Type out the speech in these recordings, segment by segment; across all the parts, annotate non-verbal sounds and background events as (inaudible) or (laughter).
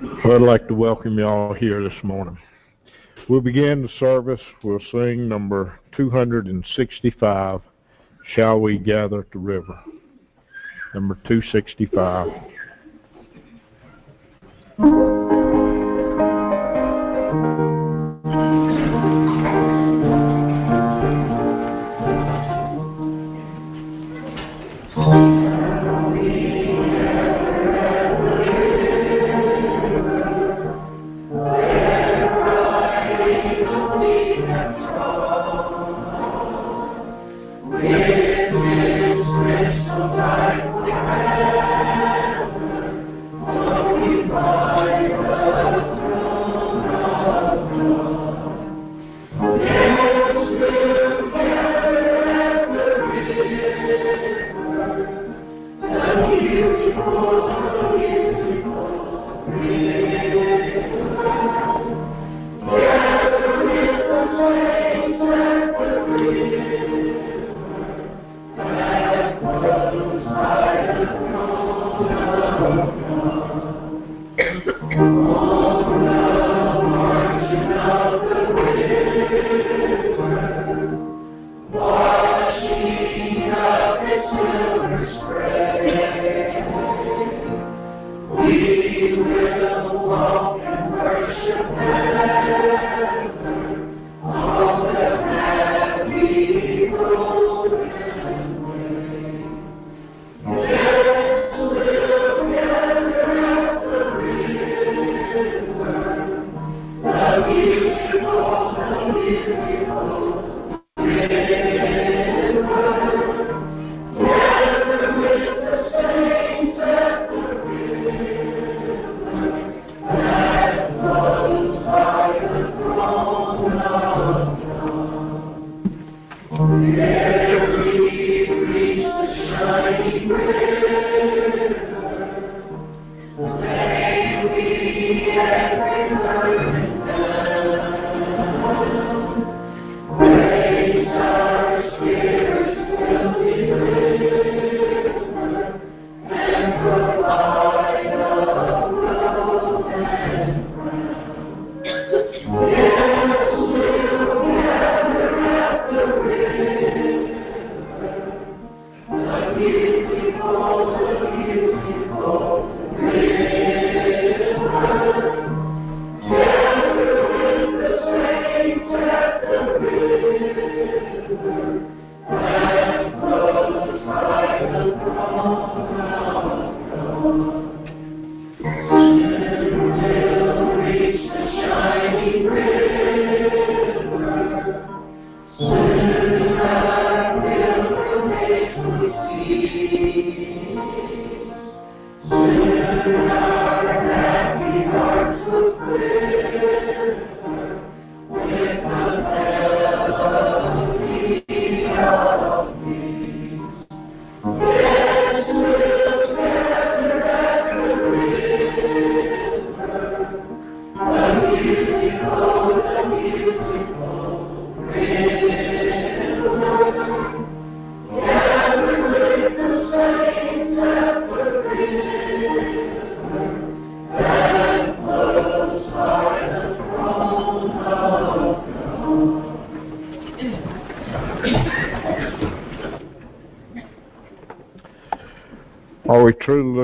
Well, I'd like to welcome you all here this morning. We'll begin the service. We'll sing number 265, Shall We Gather at the River? Number 265.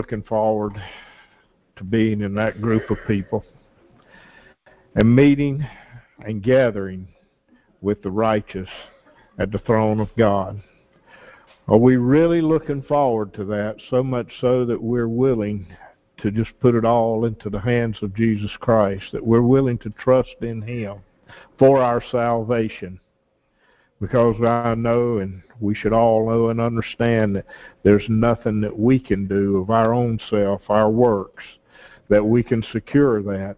Looking forward to being in that group of people and meeting and gathering with the righteous at the throne of God? Are we really looking forward to that so much so that we're willing to just put it all into the hands of Jesus Christ, that we're willing to trust in Him for our salvation? Because I know and we should all know and understand that there's nothing that we can do of our own self, our works, that we can secure that.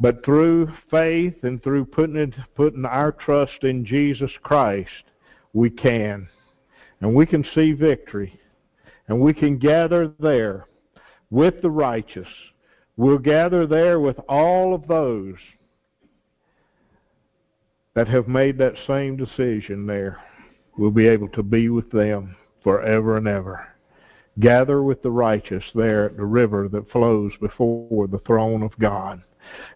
But through faith and through putting it, putting our trust in Jesus Christ, we can. And we can see victory. And we can gather there with the righteous. We'll gather there with all of those that have made that same decision there will be able to be with them forever and ever. gather with the righteous there at the river that flows before the throne of God.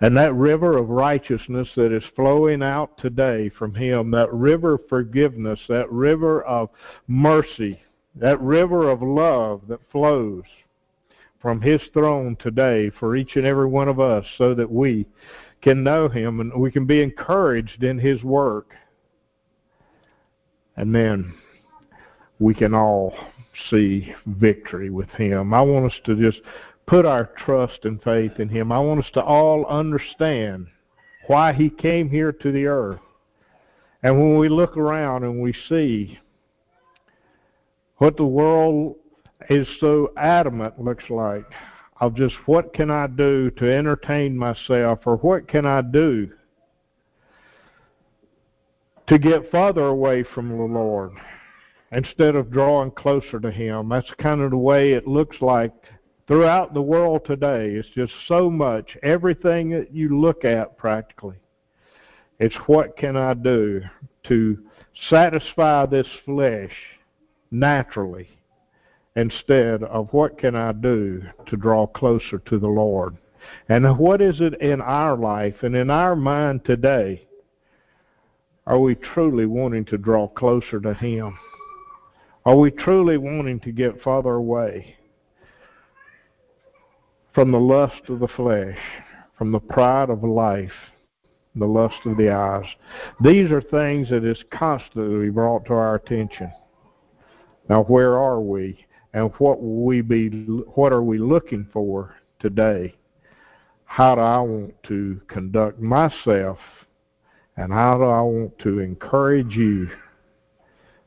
And that river of righteousness that is flowing out today from Him, that river of forgiveness, that river of mercy, that river of love that flows from His throne today for each and every one of us so that we can know Him and we can be encouraged in His work. And then we can all see victory with Him. I want us to just put our trust and faith in Him. I want us to all understand why He came here to the earth. And when we look around and we see what the world is so adamant looks like of just what can I do to entertain myself or what can I do to get further away from the Lord instead of drawing closer to Him. That's kind of the way it looks like throughout the world today. It's just so much. Everything that you look at practically. It's what can I do to satisfy this flesh naturally instead of what can I do to draw closer to the Lord. And what is it in our life and in our mind today? Are we truly wanting to draw closer to Him? Are we truly wanting to get farther away from the lust of the flesh, from the pride of life, the lust of the eyes? These are things that is constantly brought to our attention. Now, where are we, and what will we be? What are we looking for today? How do I want to conduct myself, and how do I want to encourage you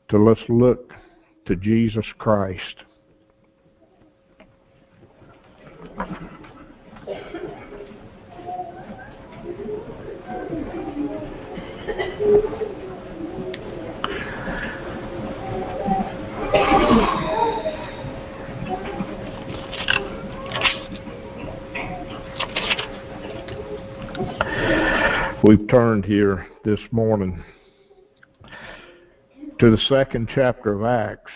to let's look to Jesus Christ. (laughs) We've turned here this morning to the second chapter of Acts,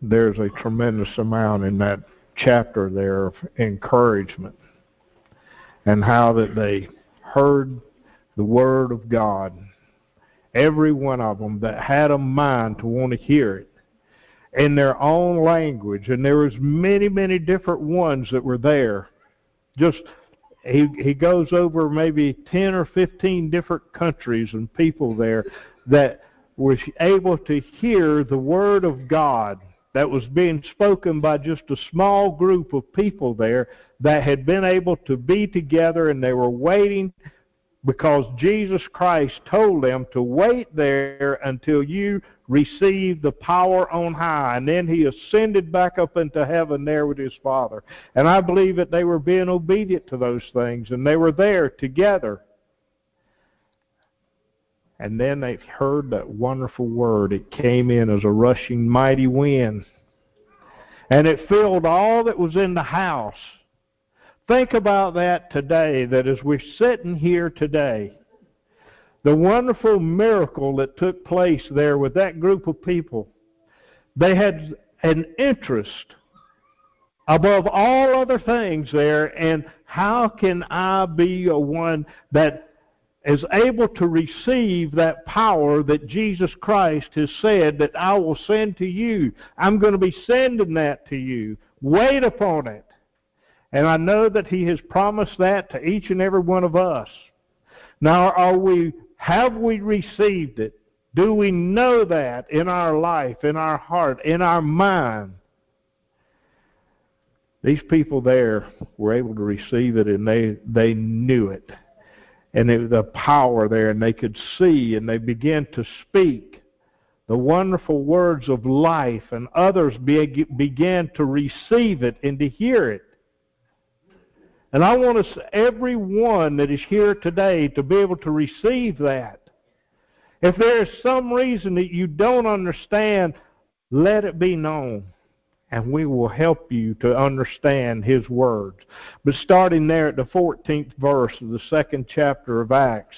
there's a tremendous amount in that chapter there of encouragement and how that they heard the word of God. Every one of them that had a mind to want to hear it in their own language, and there was many, many different ones that were there. Just he he goes over maybe ten or fifteen different countries and people there that was able to hear the Word of God that was being spoken by just a small group of people there that had been able to be together and they were waiting because Jesus Christ told them to wait there until you receive the power on high. And then he ascended back up into heaven there with his Father. And I believe that they were being obedient to those things and they were there together. And then they heard that wonderful word. It came in as a rushing mighty wind. And it filled all that was in the house. Think about that today, that as we're sitting here today, the wonderful miracle that took place there with that group of people, they had an interest above all other things there and how can I be a one that is able to receive that power that Jesus Christ has said that I will send to you. I'm going to be sending that to you. Wait upon it. And I know that He has promised that to each and every one of us. Now, are we, have we received it? Do we know that in our life, in our heart, in our mind? These people there were able to receive it and they, they knew it and it, the power there, and they could see, and they began to speak the wonderful words of life, and others be, began to receive it and to hear it. And I want us, everyone that is here today, to be able to receive that. If there is some reason that you don't understand, let it be known and we will help you to understand his words. But starting there at the 14th verse of the second chapter of Acts,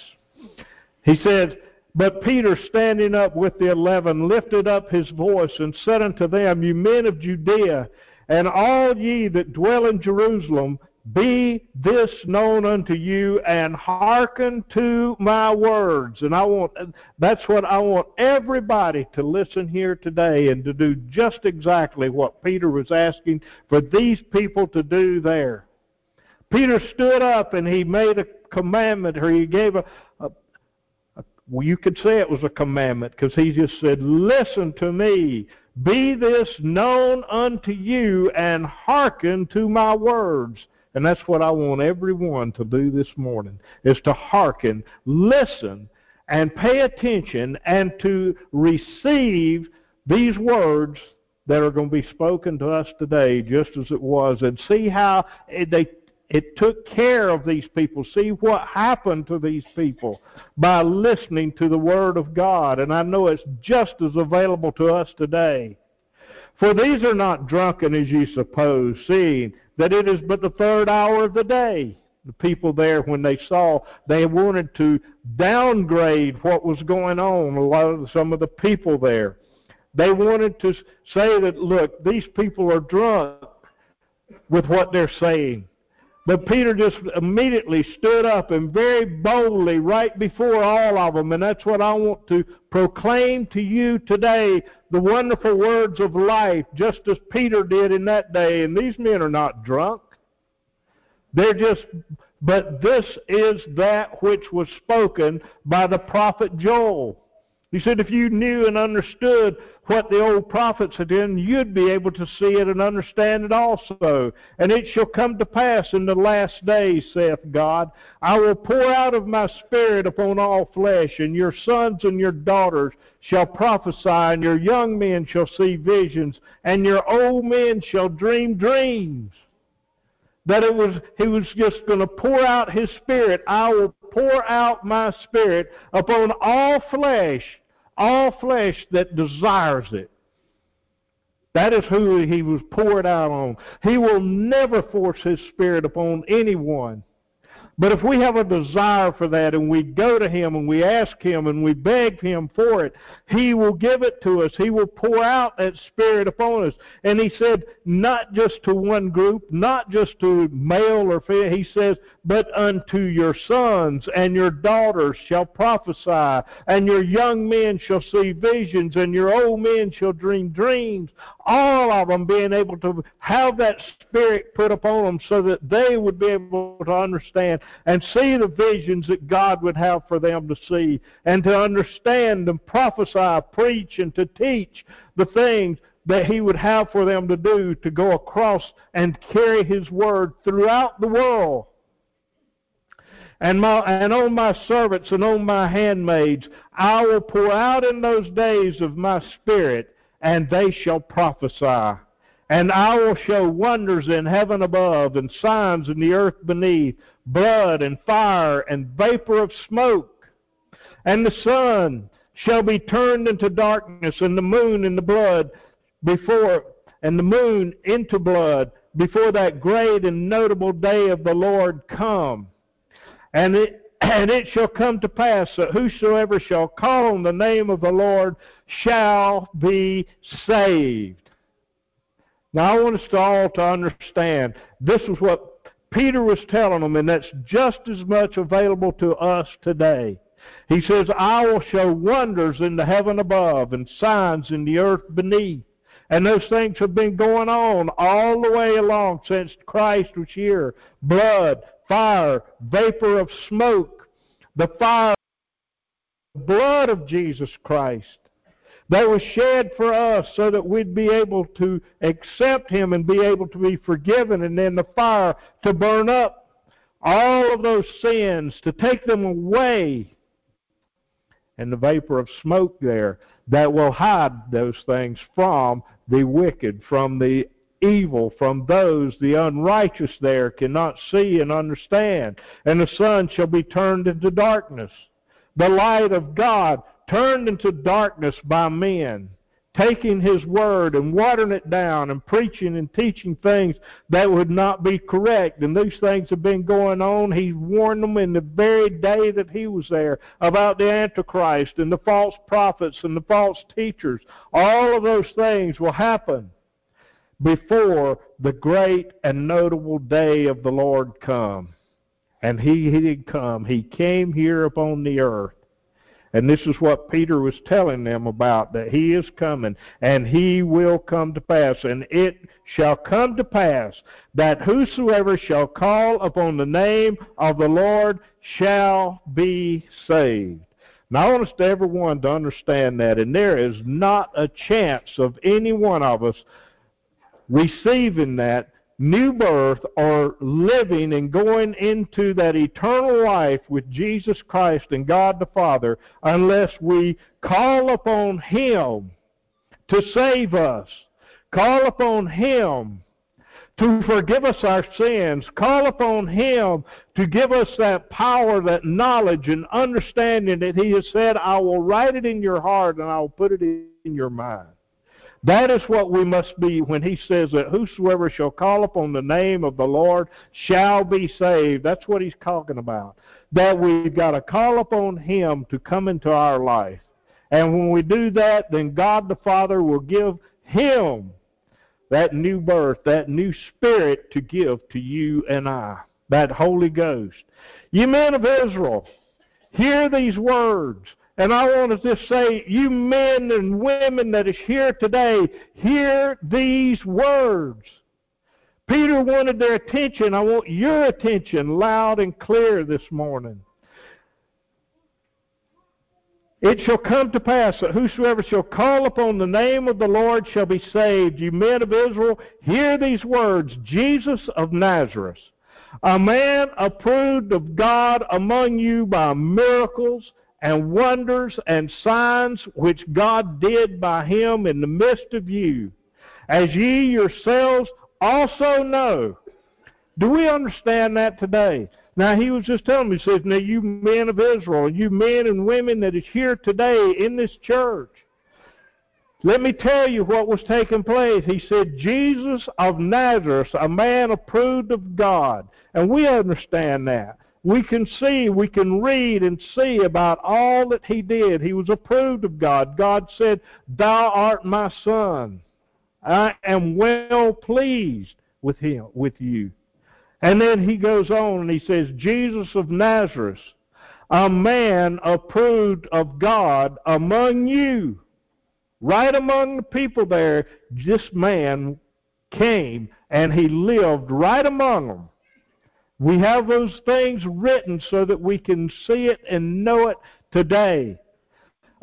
he says, But Peter, standing up with the eleven, lifted up his voice and said unto them, You men of Judea, and all ye that dwell in Jerusalem, be this known unto you and hearken to my words. And i want that's what i want everybody to listen here today and to do just exactly what peter was asking for these people to do there. Peter stood up and he made a commandment or he gave a, a, a well you could say it was a commandment because he just said listen to me. Be this known unto you and hearken to my words and that's what I want everyone to do this morning, is to hearken, listen, and pay attention and to receive these words that are going to be spoken to us today just as it was and see how they it took care of these people. See what happened to these people by listening to the Word of God. And I know it's just as available to us today. For these are not drunken as you suppose, seeing that it is but the third hour of the day. The people there, when they saw, they wanted to downgrade what was going on. A lot of some of the people there, they wanted to say that, look, these people are drunk with what they're saying. But Peter just immediately stood up and very boldly, right before all of them, and that's what I want to proclaim to you today the wonderful words of life, just as Peter did in that day. And these men are not drunk. They're just, but this is that which was spoken by the prophet Joel. He said, if you knew and understood what the old prophets had done, you'd be able to see it and understand it also. And it shall come to pass in the last days, saith God, I will pour out of my spirit upon all flesh, and your sons and your daughters shall prophesy, and your young men shall see visions, and your old men shall dream dreams. That it was, he was just going to pour out his spirit. I will pour out my spirit upon all flesh, all flesh that desires it. That is who he was poured out on. He will never force his spirit upon anyone. But if we have a desire for that and we go to Him and we ask Him and we beg Him for it, He will give it to us. He will pour out that Spirit upon us. And He said, not just to one group, not just to male or female. He says, but unto your sons and your daughters shall prophesy, and your young men shall see visions, and your old men shall dream dreams. All of them being able to have that Spirit put upon them so that they would be able to understand and see the visions that God would have for them to see, and to understand and prophesy, preach, and to teach the things that He would have for them to do to go across and carry His Word throughout the world and, my, and on my servants and on my handmaids I will pour out in those days of my spirit, and they shall prophesy. And I will show wonders in heaven above, and signs in the earth beneath, blood and fire and vapor of smoke. And the sun shall be turned into darkness, and the moon into blood before, and the moon into blood before that great and notable day of the Lord come. And it, (clears throat) and it shall come to pass that whosoever shall call on the name of the Lord shall be saved. Now, I want us all to understand this is what Peter was telling them, and that's just as much available to us today. He says, I will show wonders in the heaven above and signs in the earth beneath. And those things have been going on all the way along since Christ was here. Blood, fire, vapor of smoke, the fire, blood of Jesus Christ that was shed for us so that we'd be able to accept Him and be able to be forgiven, and then the fire to burn up all of those sins, to take them away, and the vapor of smoke there that will hide those things from the wicked, from the evil from those the unrighteous there cannot see and understand. And the sun shall be turned into darkness. The light of God turned into darkness by men, taking His Word and watering it down and preaching and teaching things that would not be correct. And these things have been going on. He warned them in the very day that He was there about the Antichrist and the false prophets and the false teachers. All of those things will happen. Before the great and notable day of the Lord come. And he, he did come. He came here upon the earth. And this is what Peter was telling them about, that he is coming, and he will come to pass. And it shall come to pass that whosoever shall call upon the name of the Lord shall be saved. Now, I want us to everyone to understand that, and there is not a chance of any one of us receiving that new birth or living and going into that eternal life with Jesus Christ and God the Father unless we call upon Him to save us, call upon Him to forgive us our sins, call upon Him to give us that power, that knowledge and understanding that He has said, I will write it in your heart and I will put it in your mind. That is what we must be when he says that whosoever shall call upon the name of the Lord shall be saved. That's what he's talking about. That we've got to call upon him to come into our life. And when we do that, then God the Father will give him that new birth, that new spirit to give to you and I, that Holy Ghost. You men of Israel, hear these words. And I want to just say, you men and women that is here today, hear these words. Peter wanted their attention. I want your attention loud and clear this morning. It shall come to pass that whosoever shall call upon the name of the Lord shall be saved. You men of Israel, hear these words Jesus of Nazareth, a man approved of God among you by miracles and wonders and signs which God did by him in the midst of you, as ye yourselves also know. Do we understand that today? Now he was just telling me, he says, Now you men of Israel, you men and women that is here today in this church, let me tell you what was taking place. He said, Jesus of Nazareth, a man approved of God. And we understand that we can see, we can read and see about all that he did. He was approved of God. God said, Thou art my son. I am well pleased with him, with you. And then he goes on and he says, Jesus of Nazareth, a man approved of God among you. Right among the people there, this man came and he lived right among them. We have those things written so that we can see it and know it today.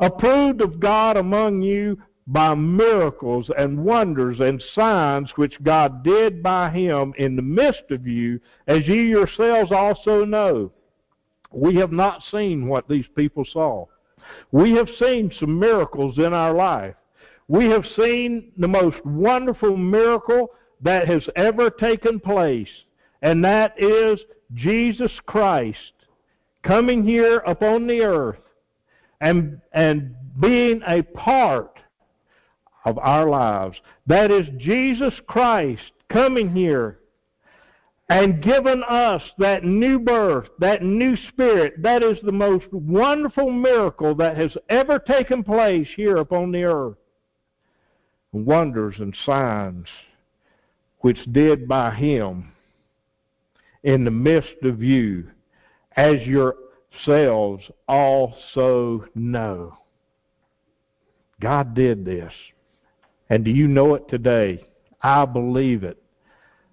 Approved of God among you by miracles and wonders and signs which God did by him in the midst of you, as ye yourselves also know. We have not seen what these people saw. We have seen some miracles in our life. We have seen the most wonderful miracle that has ever taken place and that is Jesus Christ coming here upon the earth and, and being a part of our lives. That is Jesus Christ coming here and giving us that new birth, that new spirit. That is the most wonderful miracle that has ever taken place here upon the earth. Wonders and signs which did by him in the midst of you, as yourselves also know. God did this. And do you know it today? I believe it.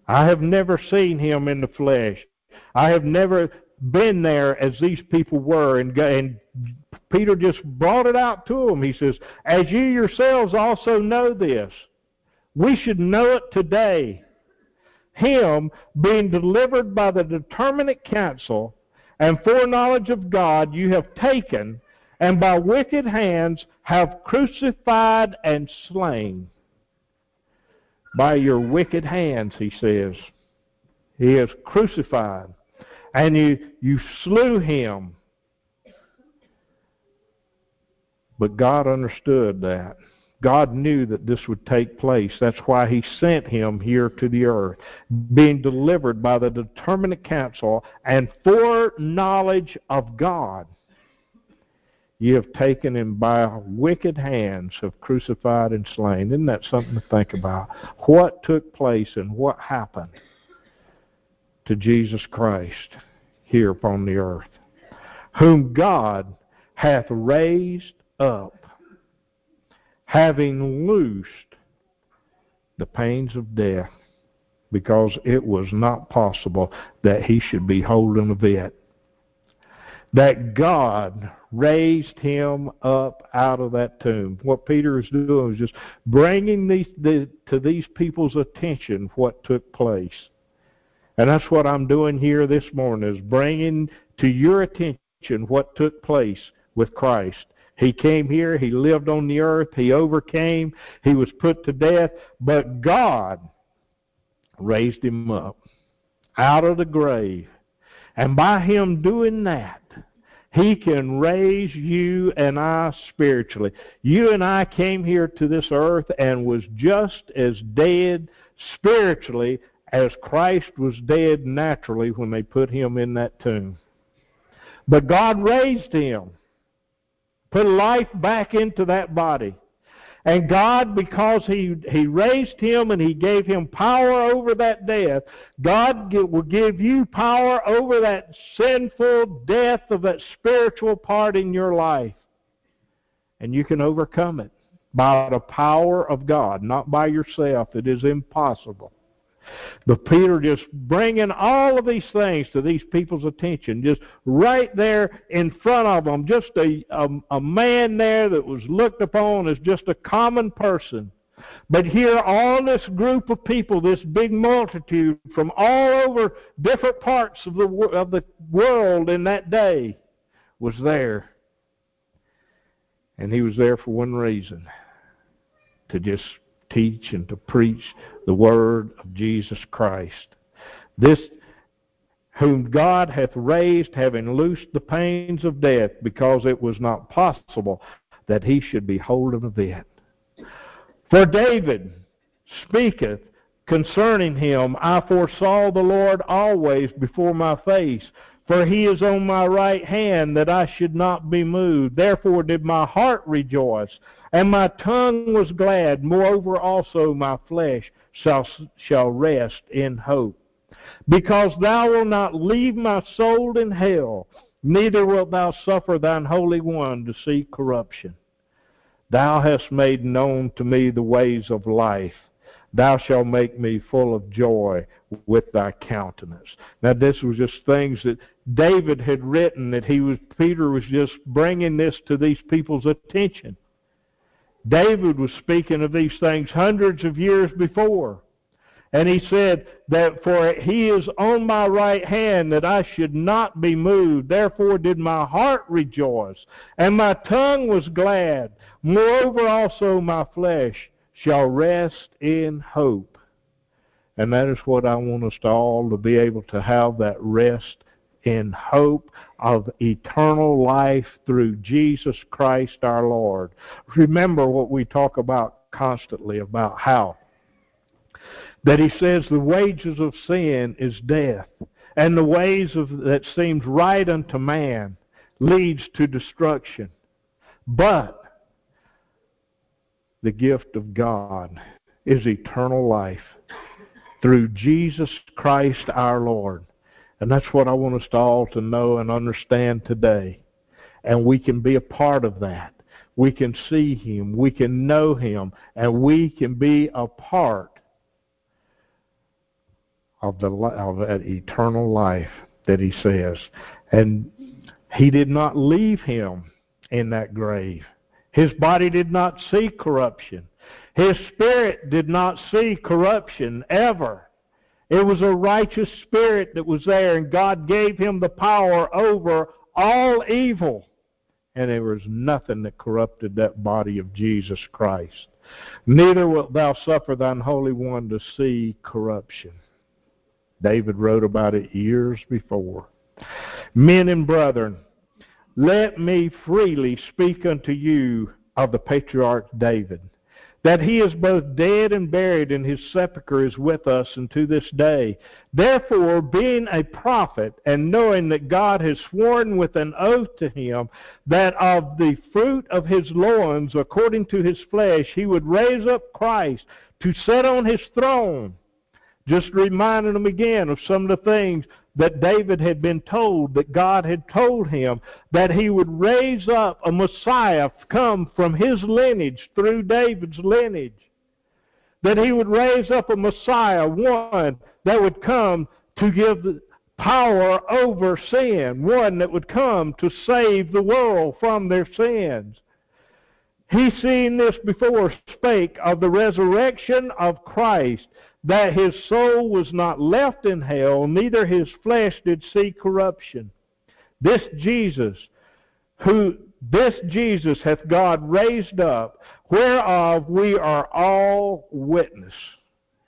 I have never seen him in the flesh. I have never been there as these people were. And, and Peter just brought it out to them. He says, As you yourselves also know this, we should know it today him being delivered by the determinate counsel and foreknowledge of God you have taken, and by wicked hands have crucified and slain. By your wicked hands, he says. He is crucified. And you, you slew him. But God understood that. God knew that this would take place. That's why he sent him here to the earth, being delivered by the determinate counsel and foreknowledge of God. ye have taken him by wicked hands have crucified and slain. Isn't that something to think about? What took place and what happened to Jesus Christ here upon the earth? Whom God hath raised up, having loosed the pains of death, because it was not possible that he should be holding a bit that God raised him up out of that tomb. What Peter is doing is just bringing these, the, to these people's attention what took place. And that's what I'm doing here this morning is bringing to your attention what took place with Christ. He came here, he lived on the earth, he overcame, he was put to death, but God raised him up out of the grave. And by him doing that, he can raise you and I spiritually. You and I came here to this earth and was just as dead spiritually as Christ was dead naturally when they put him in that tomb. But God raised him, put life back into that body. And God, because he, he raised him and He gave him power over that death, God will give you power over that sinful death of that spiritual part in your life. And you can overcome it by the power of God, not by yourself. It is impossible. But Peter just bringing all of these things to these people's attention, just right there in front of them, just a, a, a man there that was looked upon as just a common person. But here, all this group of people, this big multitude from all over different parts of the, of the world in that day, was there. And he was there for one reason to just teach and to preach the word of Jesus Christ. This whom God hath raised, having loosed the pains of death, because it was not possible that he should be holden of it. For David speaketh concerning him, I foresaw the Lord always before my face, for he is on my right hand, that I should not be moved. Therefore did my heart rejoice, and my tongue was glad. Moreover also my flesh shall, shall rest in hope. Because thou wilt not leave my soul in hell, neither wilt thou suffer thine Holy One to see corruption. Thou hast made known to me the ways of life. Thou shalt make me full of joy with thy countenance. Now this was just things that David had written that he was Peter was just bringing this to these people's attention. David was speaking of these things hundreds of years before. And he said that for he is on my right hand that I should not be moved. Therefore did my heart rejoice, and my tongue was glad. Moreover also my flesh shall rest in hope. And that is what I want us to all to be able to have that rest in hope of eternal life through Jesus Christ our Lord. Remember what we talk about constantly about how that he says the wages of sin is death, and the ways of that seems right unto man leads to destruction. But the gift of God is eternal life through Jesus Christ our Lord. And that's what I want us to all to know and understand today. And we can be a part of that. We can see Him. We can know Him. And we can be a part of, the, of that eternal life that He says. And He did not leave Him in that grave. His body did not see corruption. His spirit did not see corruption ever. It was a righteous spirit that was there, and God gave him the power over all evil. And there was nothing that corrupted that body of Jesus Christ. Neither wilt thou suffer thine Holy One to see corruption. David wrote about it years before. Men and brethren, let me freely speak unto you of the patriarch David that he is both dead and buried, and his sepulchre is with us unto this day. Therefore, being a prophet, and knowing that God has sworn with an oath to him that of the fruit of his loins, according to his flesh, he would raise up Christ to sit on his throne. Just reminding them again of some of the things that David had been told, that God had told him that he would raise up a Messiah come from his lineage, through David's lineage. That he would raise up a Messiah, one that would come to give power over sin, one that would come to save the world from their sins. He, seeing this before, spake of the resurrection of Christ, that his soul was not left in hell, neither his flesh did see corruption. This Jesus, who this Jesus hath God raised up, whereof we are all witness.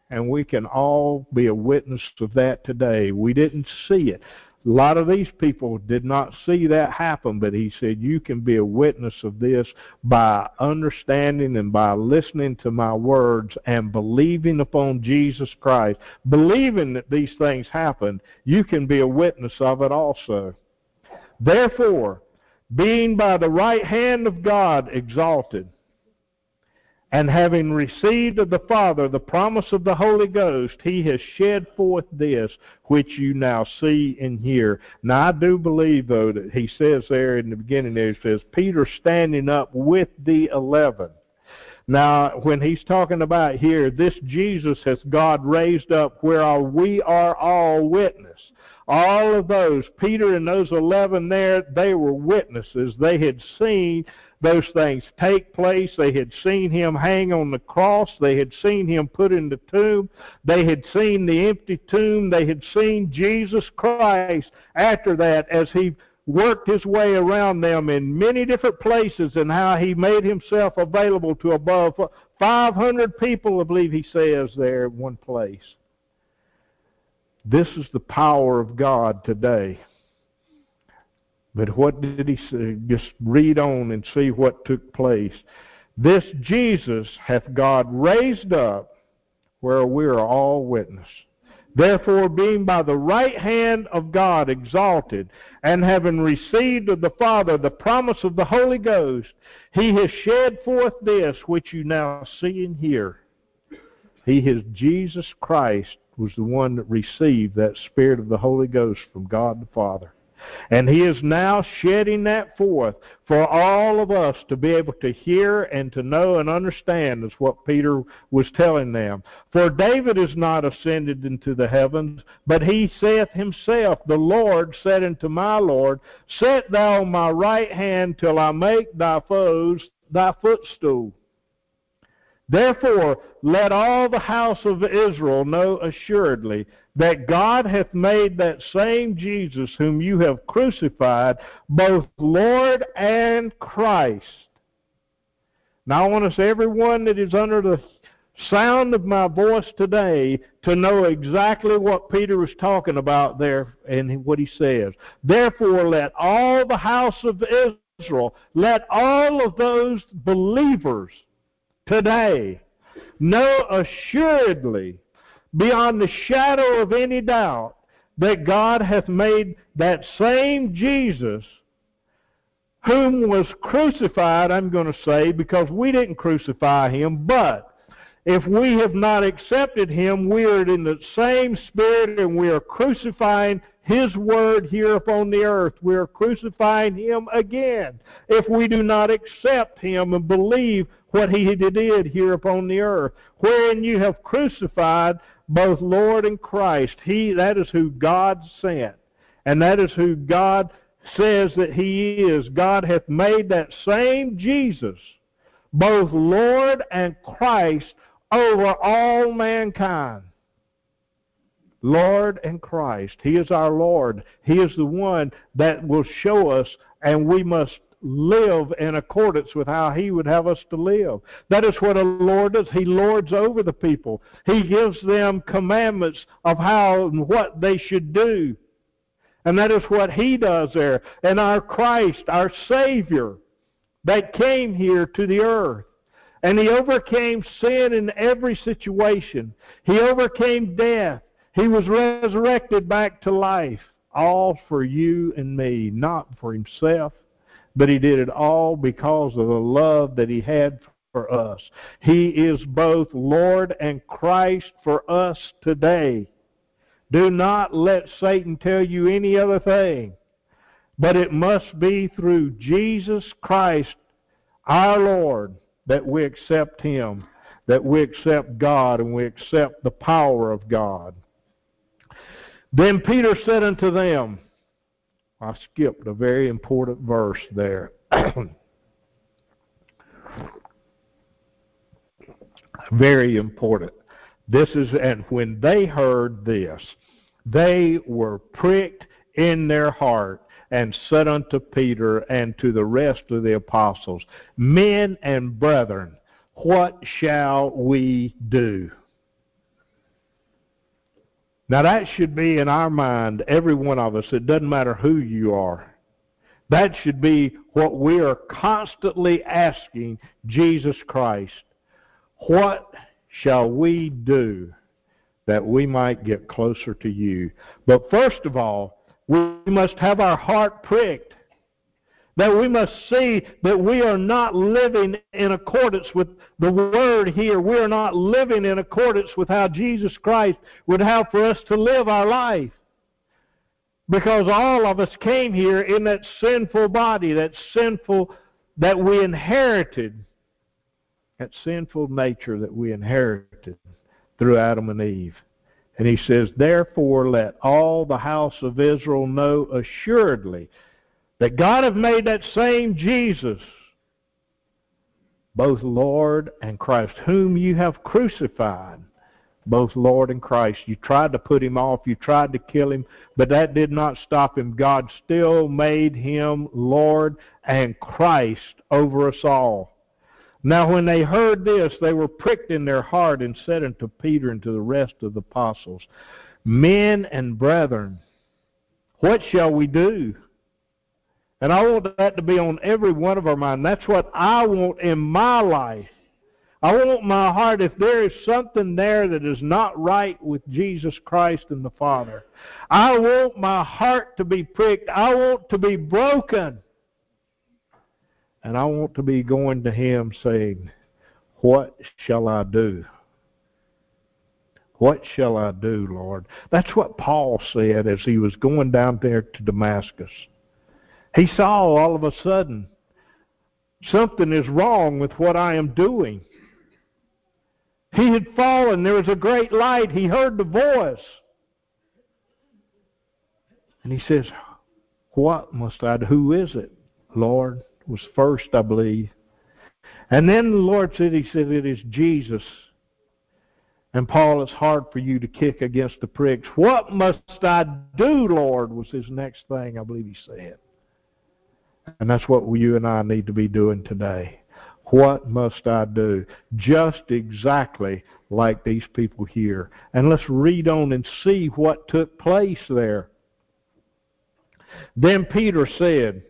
And we can all be a witness of that today. We didn't see it. A lot of these people did not see that happen, but he said, You can be a witness of this by understanding and by listening to my words and believing upon Jesus Christ. Believing that these things happened. you can be a witness of it also. Therefore, being by the right hand of God exalted, and having received of the Father the promise of the Holy Ghost, he has shed forth this which you now see and hear. Now, I do believe, though, that he says there in the beginning there, he says, Peter standing up with the eleven. Now, when he's talking about here, this Jesus has God raised up where we are all witness. All of those, Peter and those eleven there, they were witnesses. They had seen those things take place. They had seen him hang on the cross. They had seen him put in the tomb. They had seen the empty tomb. They had seen Jesus Christ after that as he worked his way around them in many different places and how he made himself available to above 500 people, I believe he says there in one place. This is the power of God today. But what did he say? Just read on and see what took place. This Jesus hath God raised up where we are all witness. Therefore, being by the right hand of God exalted, and having received of the Father the promise of the Holy Ghost, he has shed forth this which you now see and hear. He is Jesus Christ was the one that received that Spirit of the Holy Ghost from God the Father. And he is now shedding that forth for all of us to be able to hear and to know and understand, is what Peter was telling them. For David is not ascended into the heavens, but he saith himself, The Lord said unto my Lord, Set thou my right hand till I make thy foes thy footstool. Therefore, let all the house of Israel know assuredly that God hath made that same Jesus whom you have crucified both Lord and Christ. Now I want us, everyone that is under the sound of my voice today, to know exactly what Peter was talking about there and what he says. Therefore, let all the house of Israel, let all of those believers today know assuredly beyond the shadow of any doubt that God hath made that same Jesus whom was crucified, I'm going to say, because we didn't crucify him, but if we have not accepted him, we are in the same spirit and we are crucifying his word here upon the earth. We are crucifying him again if we do not accept him and believe what he did here upon the earth, wherein you have crucified both Lord and Christ. He that is who God sent. And that is who God says that he is. God hath made that same Jesus both Lord and Christ over all mankind. Lord and Christ. He is our Lord. He is the one that will show us, and we must live in accordance with how He would have us to live. That is what a Lord does. He lords over the people. He gives them commandments of how and what they should do. And that is what He does there. And our Christ, our Savior, that came here to the earth, And he overcame sin in every situation. He overcame death. He was resurrected back to life. All for you and me, not for himself, but he did it all because of the love that he had for us. He is both Lord and Christ for us today. Do not let Satan tell you any other thing, but it must be through Jesus Christ, our Lord, that we accept Him, that we accept God, and we accept the power of God. Then Peter said unto them, I skipped a very important verse there. (coughs) very important. This is, and when they heard this, they were pricked in their heart and said unto Peter and to the rest of the apostles, Men and brethren, what shall we do? Now that should be in our mind, every one of us. It doesn't matter who you are. That should be what we are constantly asking Jesus Christ. What shall we do that we might get closer to you? But first of all, we must have our heart pricked. That we must see that we are not living in accordance with the word here. We are not living in accordance with how Jesus Christ would have for us to live our life. Because all of us came here in that sinful body, that sinful, that we inherited that sinful nature that we inherited through Adam and Eve. And he says, Therefore let all the house of Israel know assuredly that God have made that same Jesus both Lord and Christ, whom you have crucified, both Lord and Christ. You tried to put him off, you tried to kill him, but that did not stop him. God still made him Lord and Christ over us all. Now, when they heard this, they were pricked in their heart and said unto Peter and to the rest of the apostles, Men and brethren, what shall we do? And I want that to be on every one of our minds. That's what I want in my life. I want my heart, if there is something there that is not right with Jesus Christ and the Father, I want my heart to be pricked. I want to be broken. And I want to be going to Him saying, What shall I do? What shall I do, Lord? That's what Paul said as he was going down there to Damascus. He saw all of a sudden something is wrong with what I am doing. He had fallen. There was a great light. He heard the voice. And he says, What must I do? Who is it, Lord? was first, I believe. And then the Lord said, He said, it is Jesus. And Paul, it's hard for you to kick against the pricks. What must I do, Lord? was his next thing, I believe he said. And that's what you and I need to be doing today. What must I do? Just exactly like these people here. And let's read on and see what took place there. Then Peter said,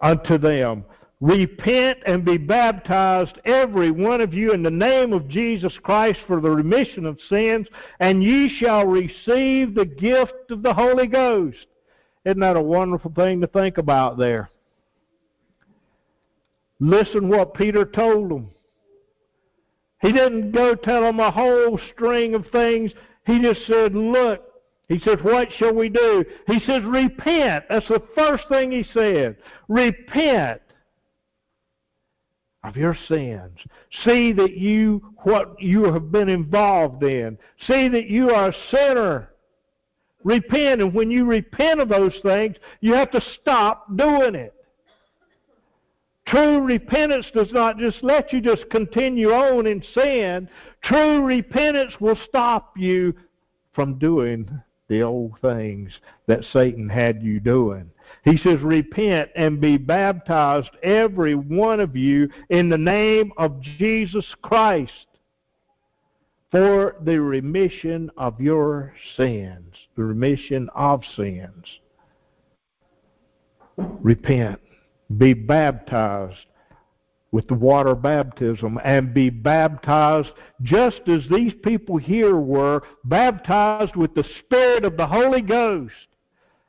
unto them, Repent and be baptized, every one of you, in the name of Jesus Christ for the remission of sins, and ye shall receive the gift of the Holy Ghost. Isn't that a wonderful thing to think about there? Listen what Peter told them. He didn't go tell them a whole string of things. He just said, Look, he says, What shall we do? He says, Repent. That's the first thing he said. Repent of your sins. See that you, what you have been involved in. See that you are a sinner. Repent. And when you repent of those things, you have to stop doing it. True repentance does not just let you just continue on in sin. True repentance will stop you from doing the old things that Satan had you doing. He says, Repent and be baptized, every one of you, in the name of Jesus Christ for the remission of your sins. The remission of sins. Repent. Be baptized with the water baptism and be baptized just as these people here were baptized with the Spirit of the Holy Ghost.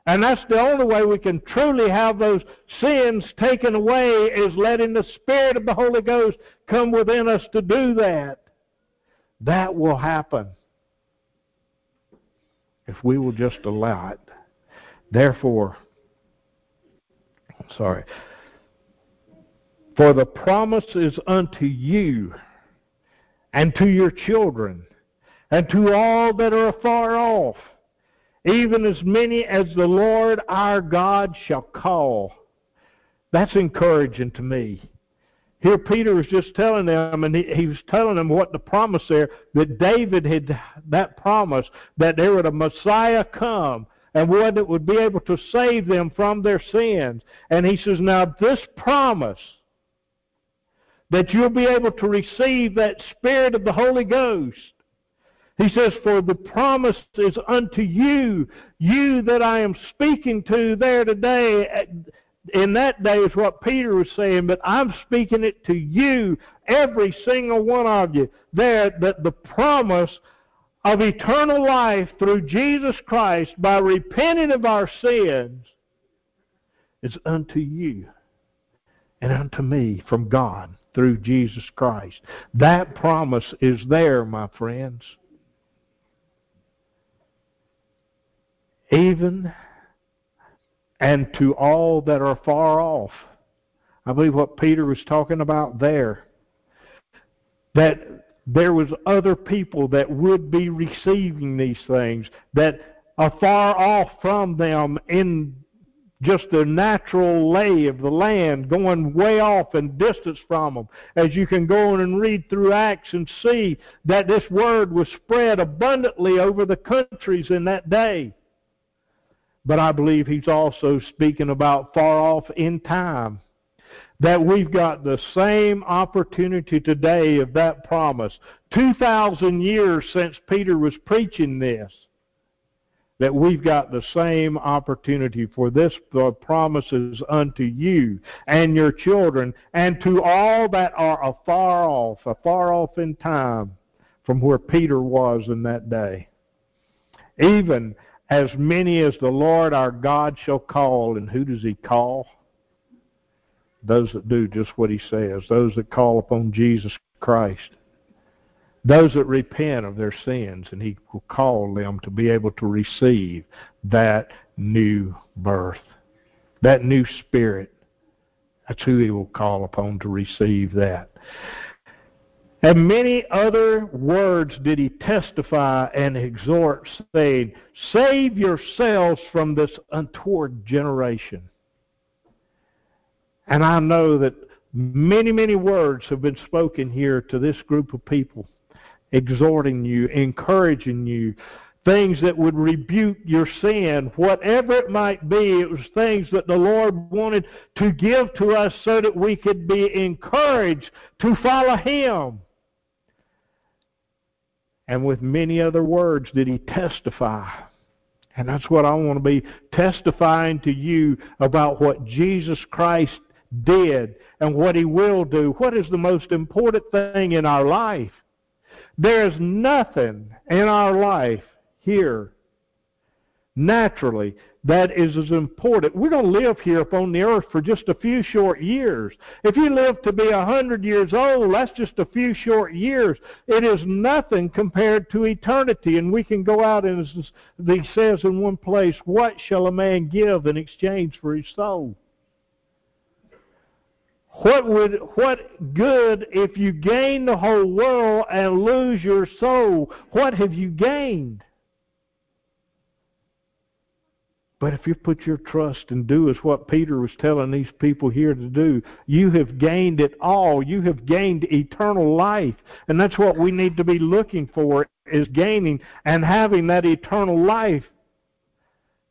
And that's the only way we can truly have those sins taken away is letting the Spirit of the Holy Ghost come within us to do that. That will happen if we will just allow it. Therefore, I'm sorry. For the promise is unto you and to your children and to all that are afar off, even as many as the Lord our God shall call. That's encouraging to me. Here Peter was just telling them, and he, he was telling them what the promise there, that David had that promise, that there would a Messiah come, and one that would be able to save them from their sins. And he says, now this promise, that you'll be able to receive that Spirit of the Holy Ghost. He says, For the promise is unto you, you that I am speaking to there today. In that day is what Peter was saying, but I'm speaking it to you, every single one of you, there, that the promise of eternal life through Jesus Christ by repenting of our sins is unto you and unto me from God through Jesus Christ. That promise is there, my friends. Even and to all that are far off. I believe what Peter was talking about there. That there was other people that would be receiving these things that are far off from them in just the natural lay of the land, going way off in distance from them. As you can go on and read through Acts and see that this word was spread abundantly over the countries in that day. But I believe he's also speaking about far off in time. That we've got the same opportunity today of that promise. 2,000 years since Peter was preaching this that we've got the same opportunity for this the promises unto you and your children and to all that are afar off, afar off in time from where Peter was in that day. Even as many as the Lord our God shall call, and who does he call? Those that do just what he says, those that call upon Jesus Christ those that repent of their sins, and He will call them to be able to receive that new birth, that new spirit. That's who He will call upon to receive that. And many other words did he testify and exhort, saying, Save yourselves from this untoward generation. And I know that many, many words have been spoken here to this group of people exhorting you, encouraging you, things that would rebuke your sin, whatever it might be. It was things that the Lord wanted to give to us so that we could be encouraged to follow Him. And with many other words did He testify. And that's what I want to be testifying to you about what Jesus Christ did and what He will do. What is the most important thing in our life? There's nothing in our life here naturally that is as important. We're going to live here upon the earth for just a few short years. If you live to be a hundred years old, that's just a few short years. It is nothing compared to eternity. And we can go out and, as he says in one place, what shall a man give in exchange for his soul? What would what good if you gain the whole world and lose your soul? What have you gained? But if you put your trust and do as what Peter was telling these people here to do, you have gained it all. You have gained eternal life. And that's what we need to be looking for is gaining and having that eternal life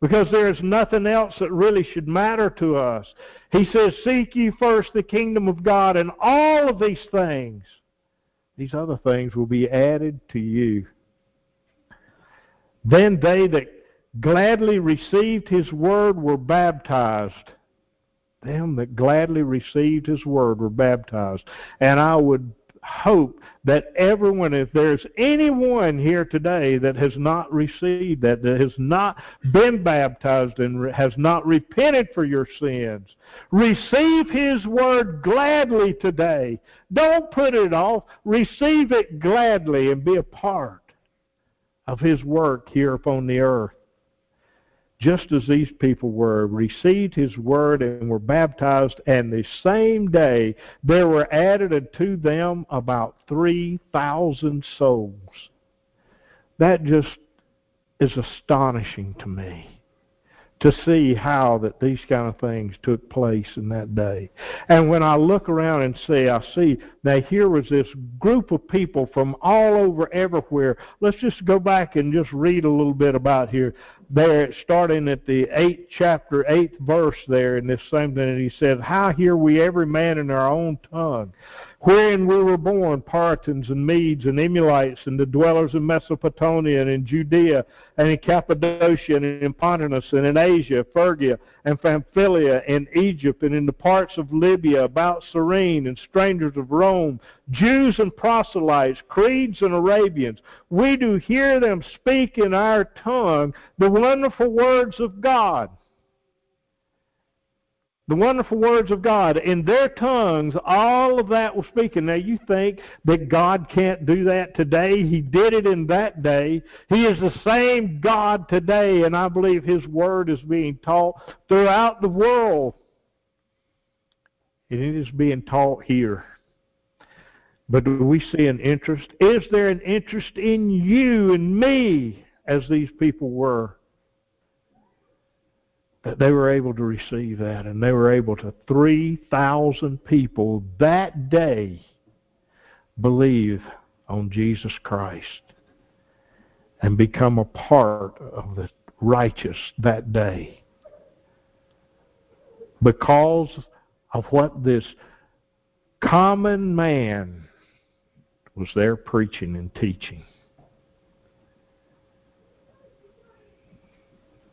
because there is nothing else that really should matter to us. He says, Seek ye first the kingdom of God, and all of these things, these other things will be added to you. Then they that gladly received his word were baptized. them that gladly received his word were baptized. And I would hope that everyone, if there's anyone here today that has not received that, that has not been baptized and has not repented for your sins, receive His Word gladly today. Don't put it off. Receive it gladly and be a part of His work here upon the earth just as these people were, received his word and were baptized, and the same day there were added unto them about 3,000 souls. That just is astonishing to me to see how that these kind of things took place in that day. And when I look around and see, I see that here was this group of people from all over everywhere. Let's just go back and just read a little bit about here. There, starting at the eighth chapter, eighth verse there in this same thing, and he said, How hear we every man in our own tongue? Wherein we were born, Parthians and Medes and Elamites and the dwellers in Mesopotamia and in Judea and in Cappadocia and in Pontus and in Asia, Phrygia and Pamphylia and Egypt and in the parts of Libya about Cyrene and strangers of Rome, Jews and proselytes, Cretes and Arabians. We do hear them speak in our tongue the wonderful words of God the wonderful words of God. In their tongues, all of that was speaking. Now, you think that God can't do that today? He did it in that day. He is the same God today, and I believe His Word is being taught throughout the world. And it is being taught here. But do we see an interest? Is there an interest in you and me as these people were? They were able to receive that. And they were able to, 3,000 people that day believe on Jesus Christ and become a part of the righteous that day. Because of what this common man was there preaching and teaching.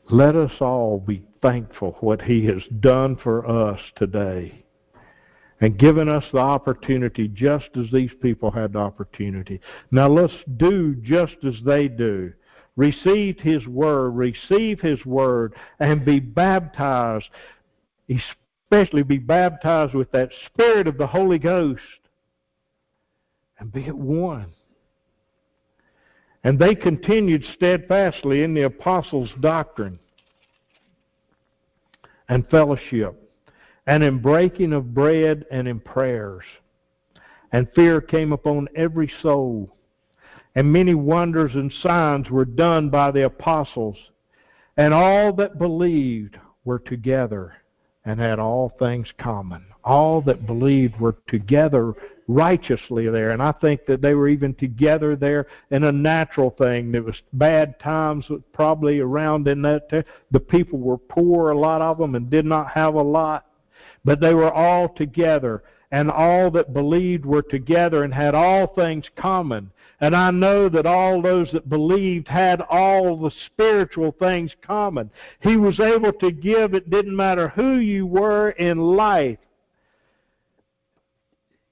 Let us all be thankful what He has done for us today and given us the opportunity just as these people had the opportunity. Now let's do just as they do. Receive His Word, receive His Word, and be baptized, especially be baptized with that Spirit of the Holy Ghost, and be at one. And they continued steadfastly in the apostles' doctrine and fellowship, and in breaking of bread and in prayers. And fear came upon every soul, and many wonders and signs were done by the apostles. And all that believed were together and had all things common. All that believed were together righteously there. And I think that they were even together there in a natural thing. There was bad times probably around in that. The people were poor, a lot of them, and did not have a lot. But they were all together, and all that believed were together and had all things common. And I know that all those that believed had all the spiritual things common. He was able to give, it didn't matter who you were in life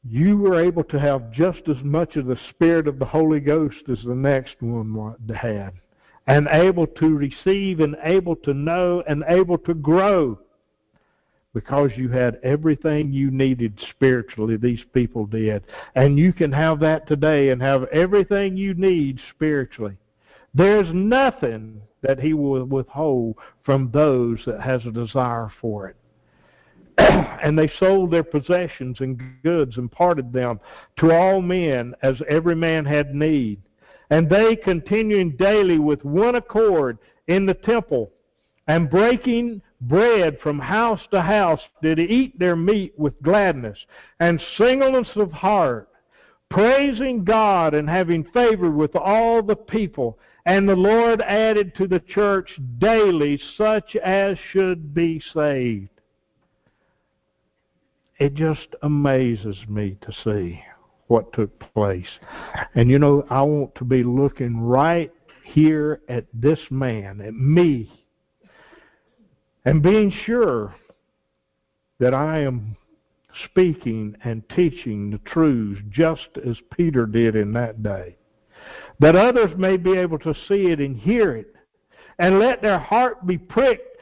you were able to have just as much of the Spirit of the Holy Ghost as the next one had, and able to receive, and able to know, and able to grow because you had everything you needed spiritually, these people did. And you can have that today and have everything you need spiritually. There's nothing that He will withhold from those that has a desire for it. (clears throat) and they sold their possessions and goods and parted them to all men as every man had need. And they continuing daily with one accord in the temple and breaking bread from house to house did eat their meat with gladness and singleness of heart, praising God and having favor with all the people. And the Lord added to the church daily such as should be saved it just amazes me to see what took place. And you know, I want to be looking right here at this man, at me, and being sure that I am speaking and teaching the truths just as Peter did in that day. That others may be able to see it and hear it, and let their heart be pricked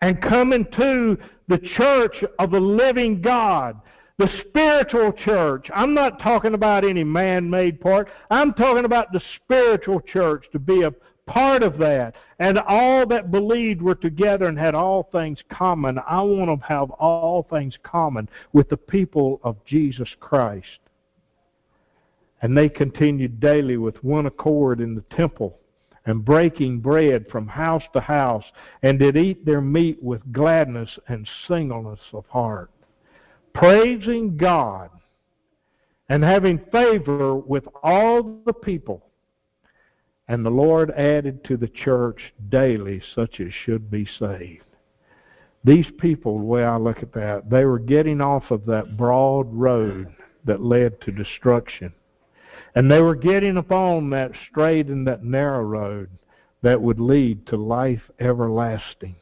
and come into the church of the living God, the spiritual church. I'm not talking about any man made part, I'm talking about the spiritual church to be a part of that. And all that believed were together and had all things common. I want to have all things common with the people of Jesus Christ. And they continued daily with one accord in the temple and breaking bread from house to house, and did eat their meat with gladness and singleness of heart, praising God and having favor with all the people. And the Lord added to the church daily such as should be saved. These people, the way I look at that, they were getting off of that broad road that led to destruction. And they were getting upon that straight and that narrow road that would lead to life everlasting.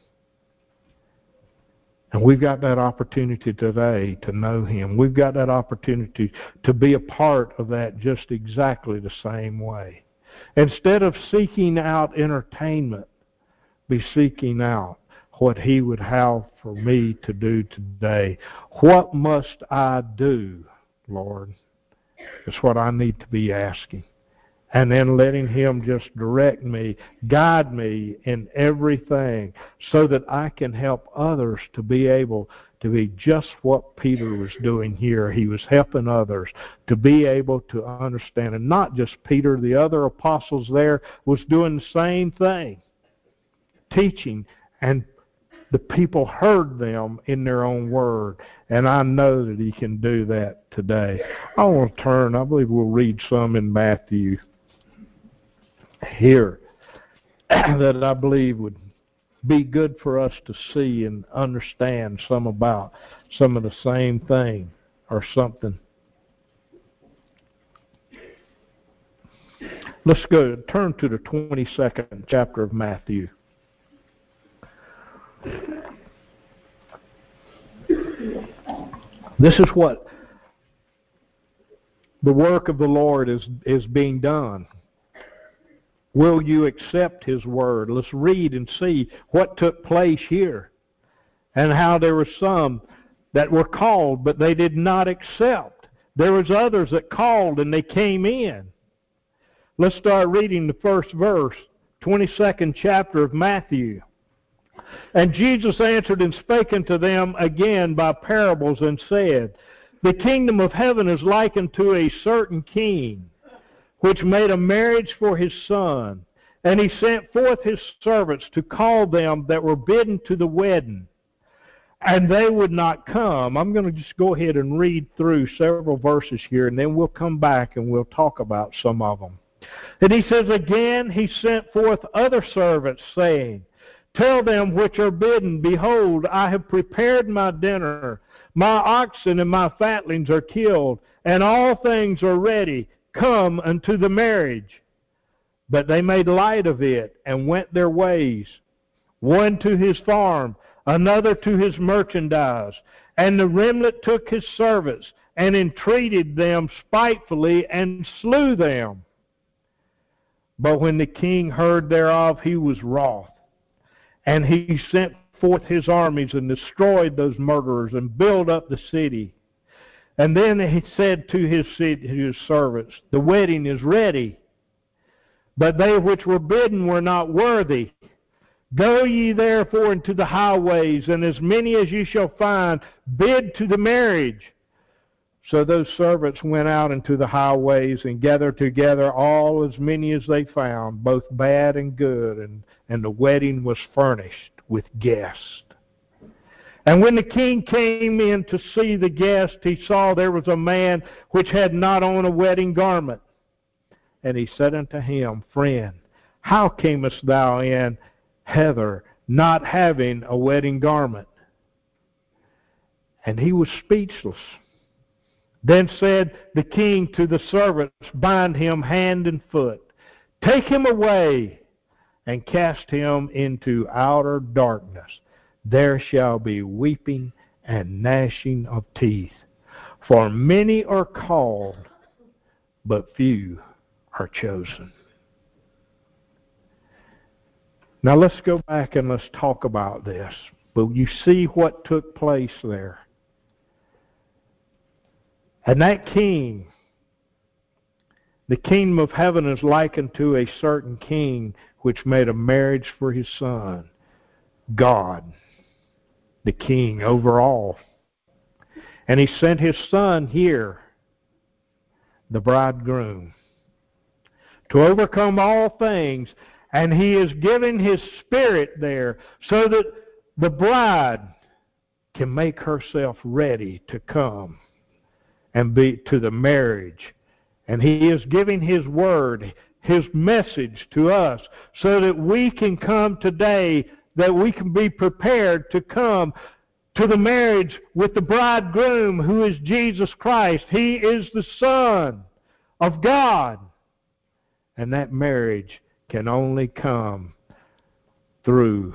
And we've got that opportunity today to know Him. We've got that opportunity to be a part of that just exactly the same way. Instead of seeking out entertainment, be seeking out what He would have for me to do today. What must I do, Lord? Is what I need to be asking. And then letting Him just direct me, guide me in everything so that I can help others to be able to be just what Peter was doing here. He was helping others to be able to understand. And not just Peter, the other apostles there was doing the same thing, teaching. And the people heard them in their own word. And I know that he can do that today. I want to turn, I believe we'll read some in Matthew here (clears throat) that I believe would be good for us to see and understand some about some of the same thing or something. Let's go turn to the 22nd chapter of Matthew. This is what the work of the Lord is, is being done. Will you accept His word? Let's read and see what took place here and how there were some that were called, but they did not accept. There was others that called and they came in. Let's start reading the first verse, 22nd chapter of Matthew. And Jesus answered and spake unto them again by parables and said, The kingdom of heaven is likened to a certain king which made a marriage for his son. And he sent forth his servants to call them that were bidden to the wedding. And they would not come. I'm going to just go ahead and read through several verses here, and then we'll come back and we'll talk about some of them. And he says, Again, he sent forth other servants, saying, Tell them which are bidden, Behold, I have prepared my dinner. My oxen and my fatlings are killed, and all things are ready Come unto the marriage. But they made light of it and went their ways, one to his farm, another to his merchandise. And the remnant took his servants and entreated them spitefully and slew them. But when the king heard thereof, he was wroth. And he sent forth his armies and destroyed those murderers and built up the city. And then he said to his, his servants, The wedding is ready, but they which were bidden were not worthy. Go ye therefore into the highways, and as many as ye shall find, bid to the marriage. So those servants went out into the highways and gathered together all as many as they found, both bad and good, and, and the wedding was furnished with guests. And when the king came in to see the guest, he saw there was a man which had not on a wedding garment. And he said unto him, Friend, how camest thou in hither, not having a wedding garment? And he was speechless. Then said the king to the servants, Bind him hand and foot, take him away, and cast him into outer darkness there shall be weeping and gnashing of teeth. For many are called, but few are chosen. Now let's go back and let's talk about this. But you see what took place there. And that king, the kingdom of heaven is likened to a certain king which made a marriage for his son, God, the king over all. And he sent his son here, the bridegroom, to overcome all things. And he is giving his spirit there so that the bride can make herself ready to come and be to the marriage. And he is giving his word, his message to us so that we can come today, that we can be prepared to come to the marriage with the bridegroom who is Jesus Christ. He is the Son of God. And that marriage can only come through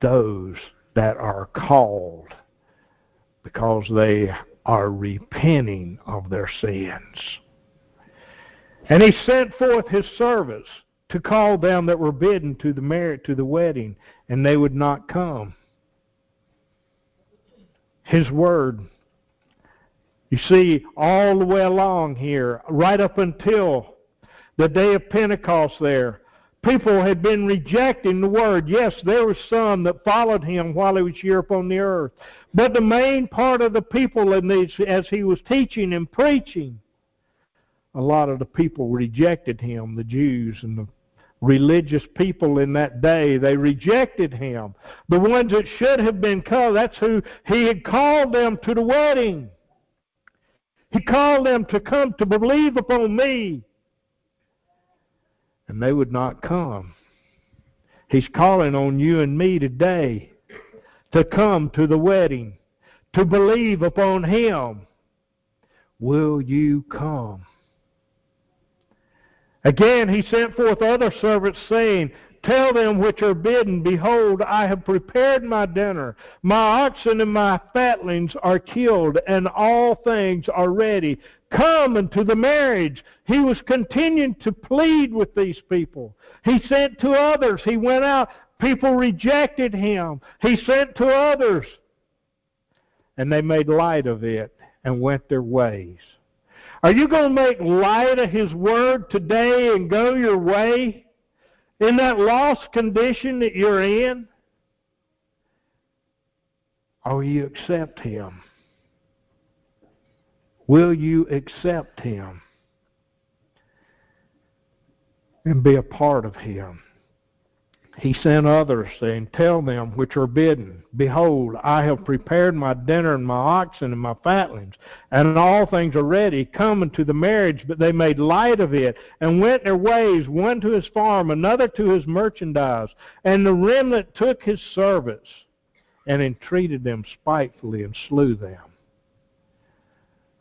those that are called because they are repenting of their sins. And he sent forth his servants to call them that were bidden to the marriage to the wedding, and they would not come. His word. You see, all the way along here, right up until the day of Pentecost there, people had been rejecting the word. Yes, there were some that followed him while he was here upon the earth. But the main part of the people these, as he was teaching and preaching, a lot of the people rejected him, the Jews and the religious people in that day. They rejected him. The ones that should have been called, that's who he had called them to the wedding. He called them to come to believe upon me. And they would not come. He's calling on you and me today to come to the wedding, to believe upon him. Will you come? Again, he sent forth other servants, saying, Tell them which are bidden, Behold, I have prepared my dinner. My oxen and my fatlings are killed, and all things are ready. Come unto the marriage. He was continuing to plead with these people. He sent to others. He went out. People rejected him. He sent to others. And they made light of it and went their ways. Are you going to make light of His Word today and go your way in that lost condition that you're in? Or will you accept Him? Will you accept Him and be a part of Him? He sent others, saying, Tell them which are bidden, Behold, I have prepared my dinner and my oxen and my fatlings, and all things are ready. Come unto the marriage. But they made light of it, and went their ways, one to his farm, another to his merchandise. And the remnant took his servants, and entreated them spitefully, and slew them.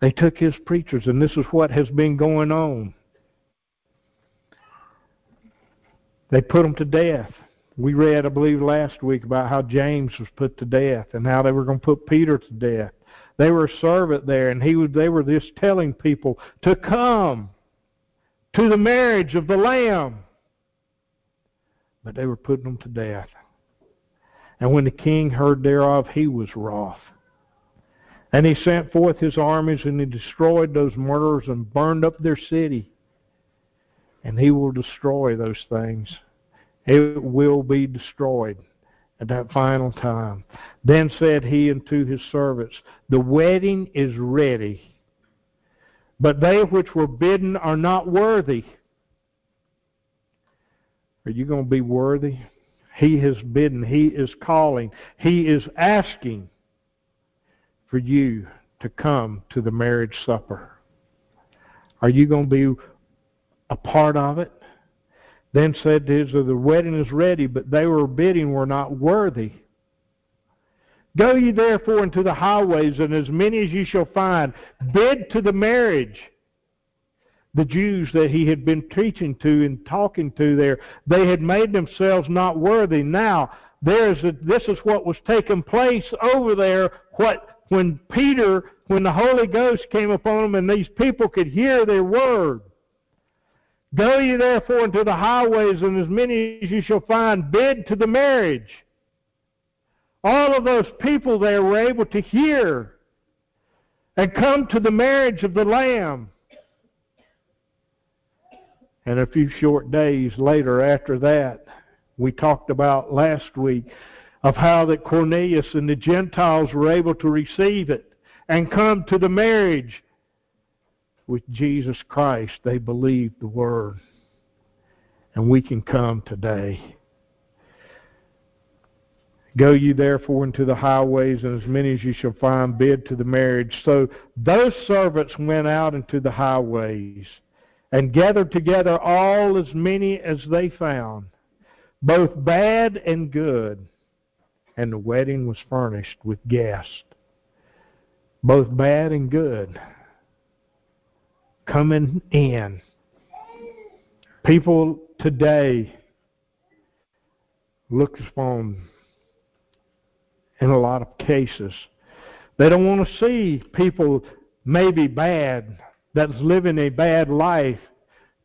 They took his preachers, and this is what has been going on. They put them to death. We read, I believe, last week about how James was put to death and how they were going to put Peter to death. They were a servant there, and he was, they were just telling people to come to the marriage of the Lamb. But they were putting them to death. And when the king heard thereof, he was wroth. And he sent forth his armies, and he destroyed those murderers and burned up their city. And he will destroy those things it will be destroyed at that final time. Then said he unto his servants, The wedding is ready, but they which were bidden are not worthy. Are you going to be worthy? He has bidden. He is calling. He is asking for you to come to the marriage supper. Are you going to be a part of it? Then said to Israel, The wedding is ready, but they were bidding were not worthy. Go ye therefore into the highways, and as many as ye shall find, bid to the marriage. The Jews that he had been teaching to and talking to there, they had made themselves not worthy. Now, there's a, this is what was taking place over there. What when Peter, when the Holy Ghost came upon them, and these people could hear their word. Go ye therefore into the highways, and as many as you shall find, bid to the marriage. All of those people there were able to hear and come to the marriage of the Lamb. And a few short days later after that, we talked about last week of how that Cornelius and the Gentiles were able to receive it and come to the marriage with Jesus Christ. They believed the Word. And we can come today. Go ye therefore into the highways, and as many as ye shall find, bid to the marriage. So those servants went out into the highways and gathered together all as many as they found, both bad and good. And the wedding was furnished with guests, both bad and good, coming in. People today look upon in a lot of cases. They don't want to see people maybe bad, that's living a bad life,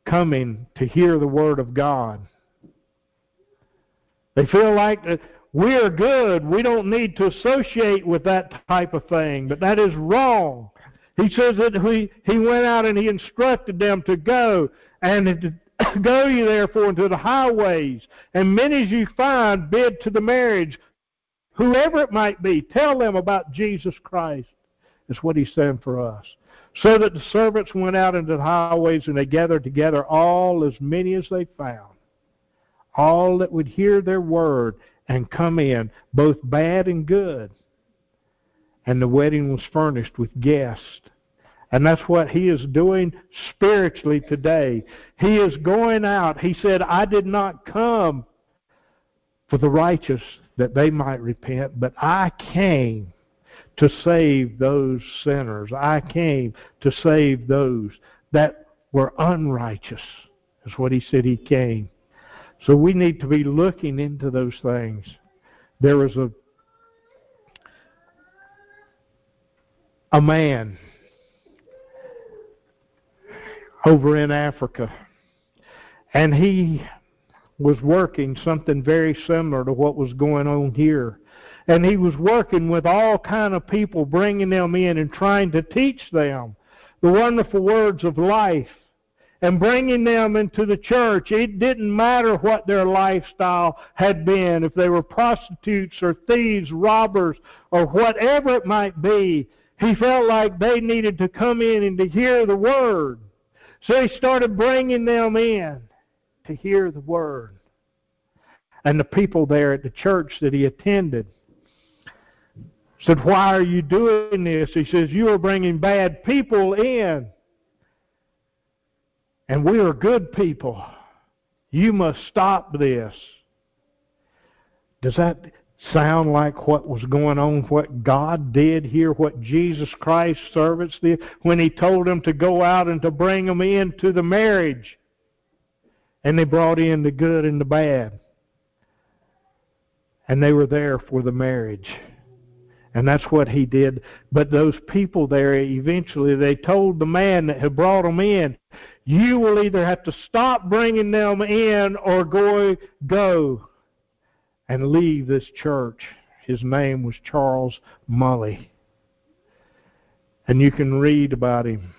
coming to hear the Word of God. They feel like that we are good. We don't need to associate with that type of thing. But that is wrong. He says that he, he went out and he instructed them to go and (coughs) go ye therefore into the highways, and many as you find bid to the marriage whoever it might be, tell them about Jesus Christ, is what he's saying for us. So that the servants went out into the highways and they gathered together all as many as they found, all that would hear their word and come in, both bad and good. And the wedding was furnished with guests. And that's what he is doing spiritually today. He is going out. He said, I did not come for the righteous that they might repent, but I came to save those sinners. I came to save those that were unrighteous, is what he said he came. So we need to be looking into those things. There was a a man over in Africa, and he was working something very similar to what was going on here. And he was working with all kind of people, bringing them in and trying to teach them the wonderful words of life and bringing them into the church. It didn't matter what their lifestyle had been, if they were prostitutes or thieves, robbers, or whatever it might be. He felt like they needed to come in and to hear the Word. So he started bringing them in to hear the word. And the people there at the church that he attended said, Why are you doing this? He says, You are bringing bad people in. And we are good people. You must stop this. Does that sound like what was going on, what God did here, what Jesus Christ's servants did when He told them to go out and to bring them into the marriage? And they brought in the good and the bad. And they were there for the marriage. And that's what he did. But those people there, eventually, they told the man that had brought them in, you will either have to stop bringing them in or go, go and leave this church. His name was Charles Mully. And you can read about him.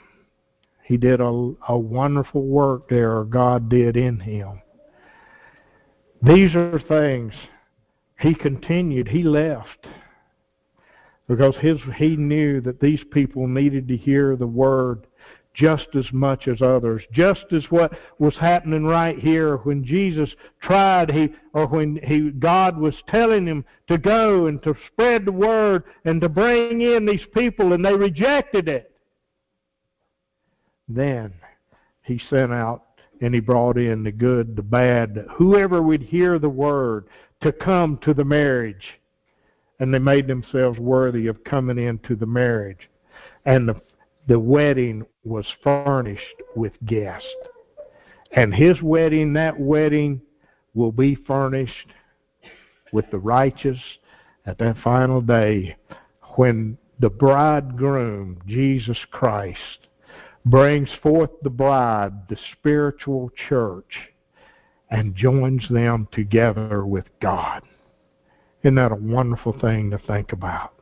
He did a, a wonderful work there, God did in him. These are things he continued. He left because his, he knew that these people needed to hear the word just as much as others. Just as what was happening right here when Jesus tried, he or when he God was telling him to go and to spread the word and to bring in these people, and they rejected it. Then he sent out and he brought in the good, the bad, whoever would hear the word to come to the marriage. And they made themselves worthy of coming into the marriage. And the, the wedding was furnished with guests. And his wedding, that wedding, will be furnished with the righteous at that final day when the bridegroom, Jesus Christ, brings forth the bride, the spiritual church, and joins them together with God. Isn't that a wonderful thing to think about?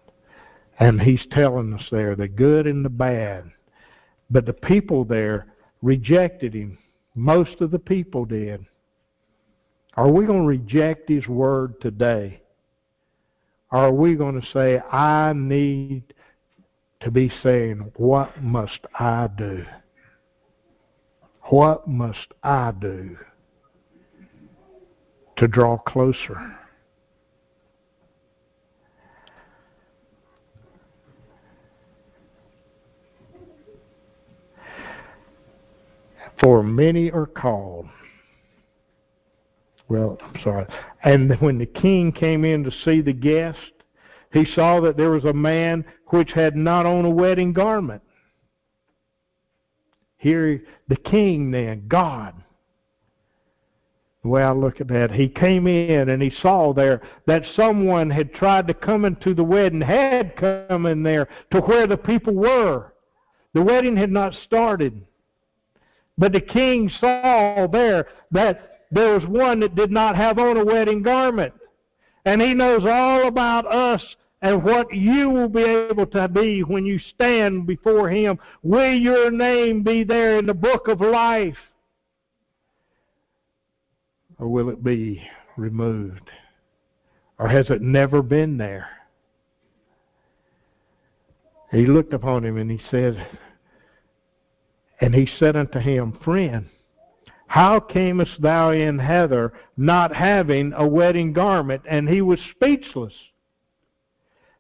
And he's telling us there the good and the bad. But the people there rejected him. Most of the people did. Are we going to reject his word today? Are we going to say, I need to be saying, What must I do? What must I do to draw closer? For many are called. Well, I'm sorry. And when the king came in to see the guest, he saw that there was a man which had not on a wedding garment. Here, the king then, God, the way I look at that, he came in and he saw there that someone had tried to come into the wedding, had come in there to where the people were. The wedding had not started. But the king saw there that there was one that did not have on a wedding garment. And he knows all about us and what you will be able to be when you stand before him. Will your name be there in the book of life? Or will it be removed? Or has it never been there? He looked upon him and he said, and he said unto him, Friend, how camest thou in hither not having a wedding garment? And he was speechless.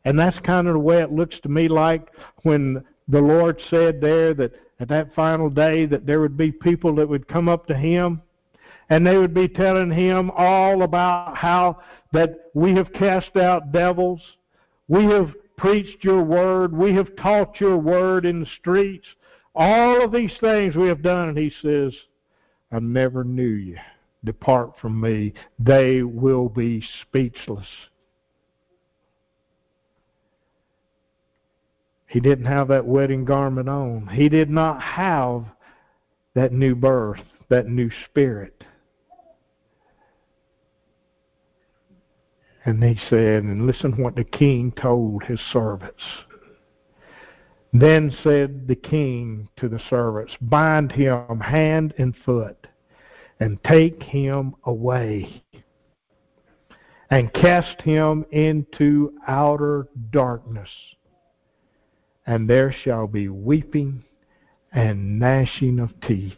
And that's kind of the way it looks to me like when the Lord said there that at that final day that there would be people that would come up to him and they would be telling him all about how that we have cast out devils, we have preached your word, we have taught your word in the streets, all of these things we have done. And he says, I never knew you. Depart from me. They will be speechless. He didn't have that wedding garment on. He did not have that new birth, that new spirit. And he said, and listen what the king told his servants. Then said the king to the servants, Bind him hand and foot, and take him away, and cast him into outer darkness. And there shall be weeping and gnashing of teeth.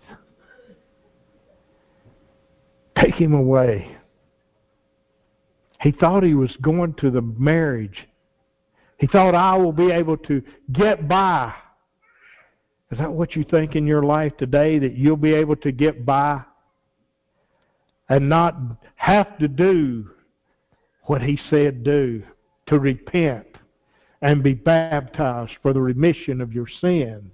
Take him away. He thought he was going to the marriage he thought, I will be able to get by. Is that what you think in your life today, that you'll be able to get by and not have to do what he said do, to repent and be baptized for the remission of your sins?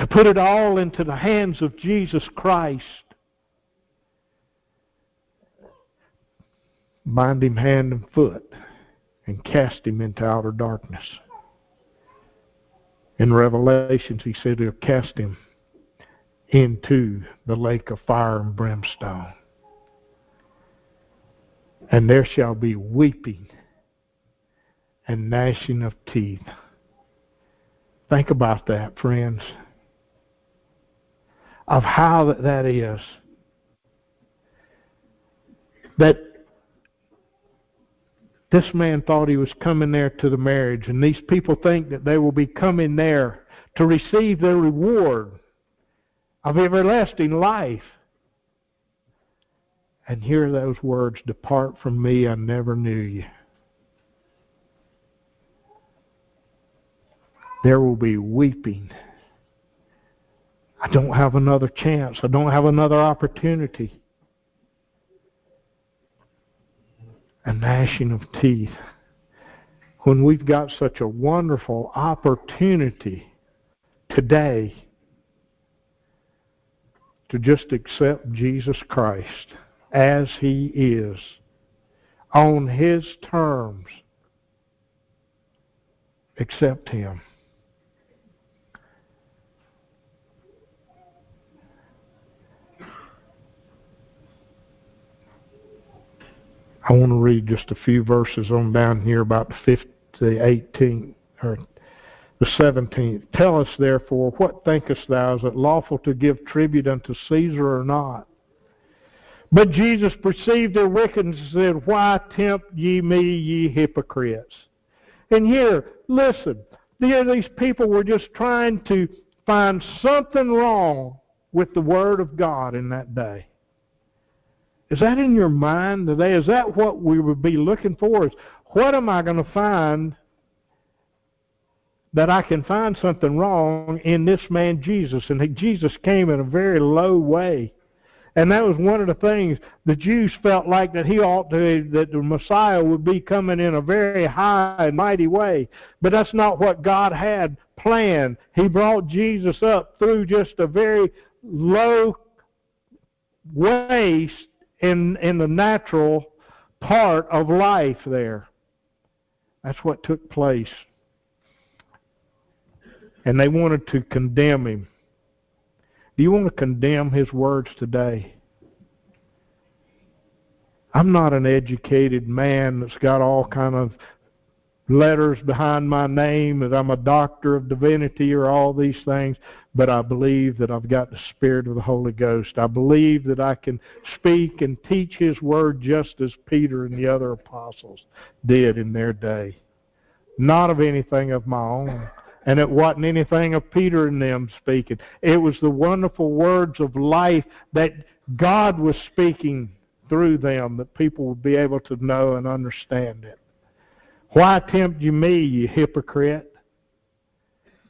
To put it all into the hands of Jesus Christ bind him hand and foot, and cast him into outer darkness. In Revelations, he said he'll cast him into the lake of fire and brimstone. And there shall be weeping and gnashing of teeth. Think about that, friends, of how that is. That this man thought he was coming there to the marriage, and these people think that they will be coming there to receive their reward of everlasting life. And hear those words Depart from me, I never knew you. There will be weeping. I don't have another chance. I don't have another opportunity. A gnashing of teeth when we've got such a wonderful opportunity today to just accept Jesus Christ as he is, on his terms. Accept him. I want to read just a few verses on down here about the 15, the 18th or the 17th. Tell us therefore, what thinkest thou? Is it lawful to give tribute unto Caesar or not? But Jesus perceived their wickedness and said, Why tempt ye me, ye hypocrites? And here, listen, these people were just trying to find something wrong with the Word of God in that day. Is that in your mind today? Is that what we would be looking for? Is what am I going to find that I can find something wrong in this man Jesus? And Jesus came in a very low way. And that was one of the things the Jews felt like that he ought to, that the Messiah would be coming in a very high and mighty way. But that's not what God had planned. He brought Jesus up through just a very low way in, in the natural part of life there. That's what took place. And they wanted to condemn him. Do you want to condemn his words today? I'm not an educated man that's got all kind of letters behind my name that I'm a doctor of divinity or all these things, but I believe that I've got the Spirit of the Holy Ghost. I believe that I can speak and teach His Word just as Peter and the other apostles did in their day. Not of anything of my own. And it wasn't anything of Peter and them speaking. It was the wonderful words of life that God was speaking through them that people would be able to know and understand it. Why tempt you me, you hypocrite?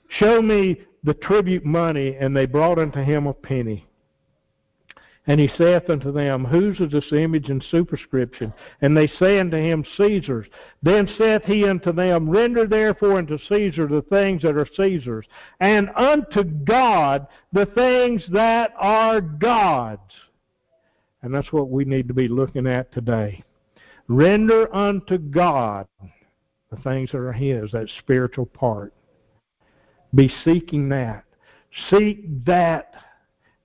Show me the tribute money, and they brought unto him a penny. And he saith unto them, Whose is this image and superscription? And they say unto him, Caesar's. Then saith he unto them, Render therefore unto Caesar the things that are Caesar's, and unto God the things that are God's. And that's what we need to be looking at today. Render unto God the things that are His, that spiritual part. Be seeking that. Seek that.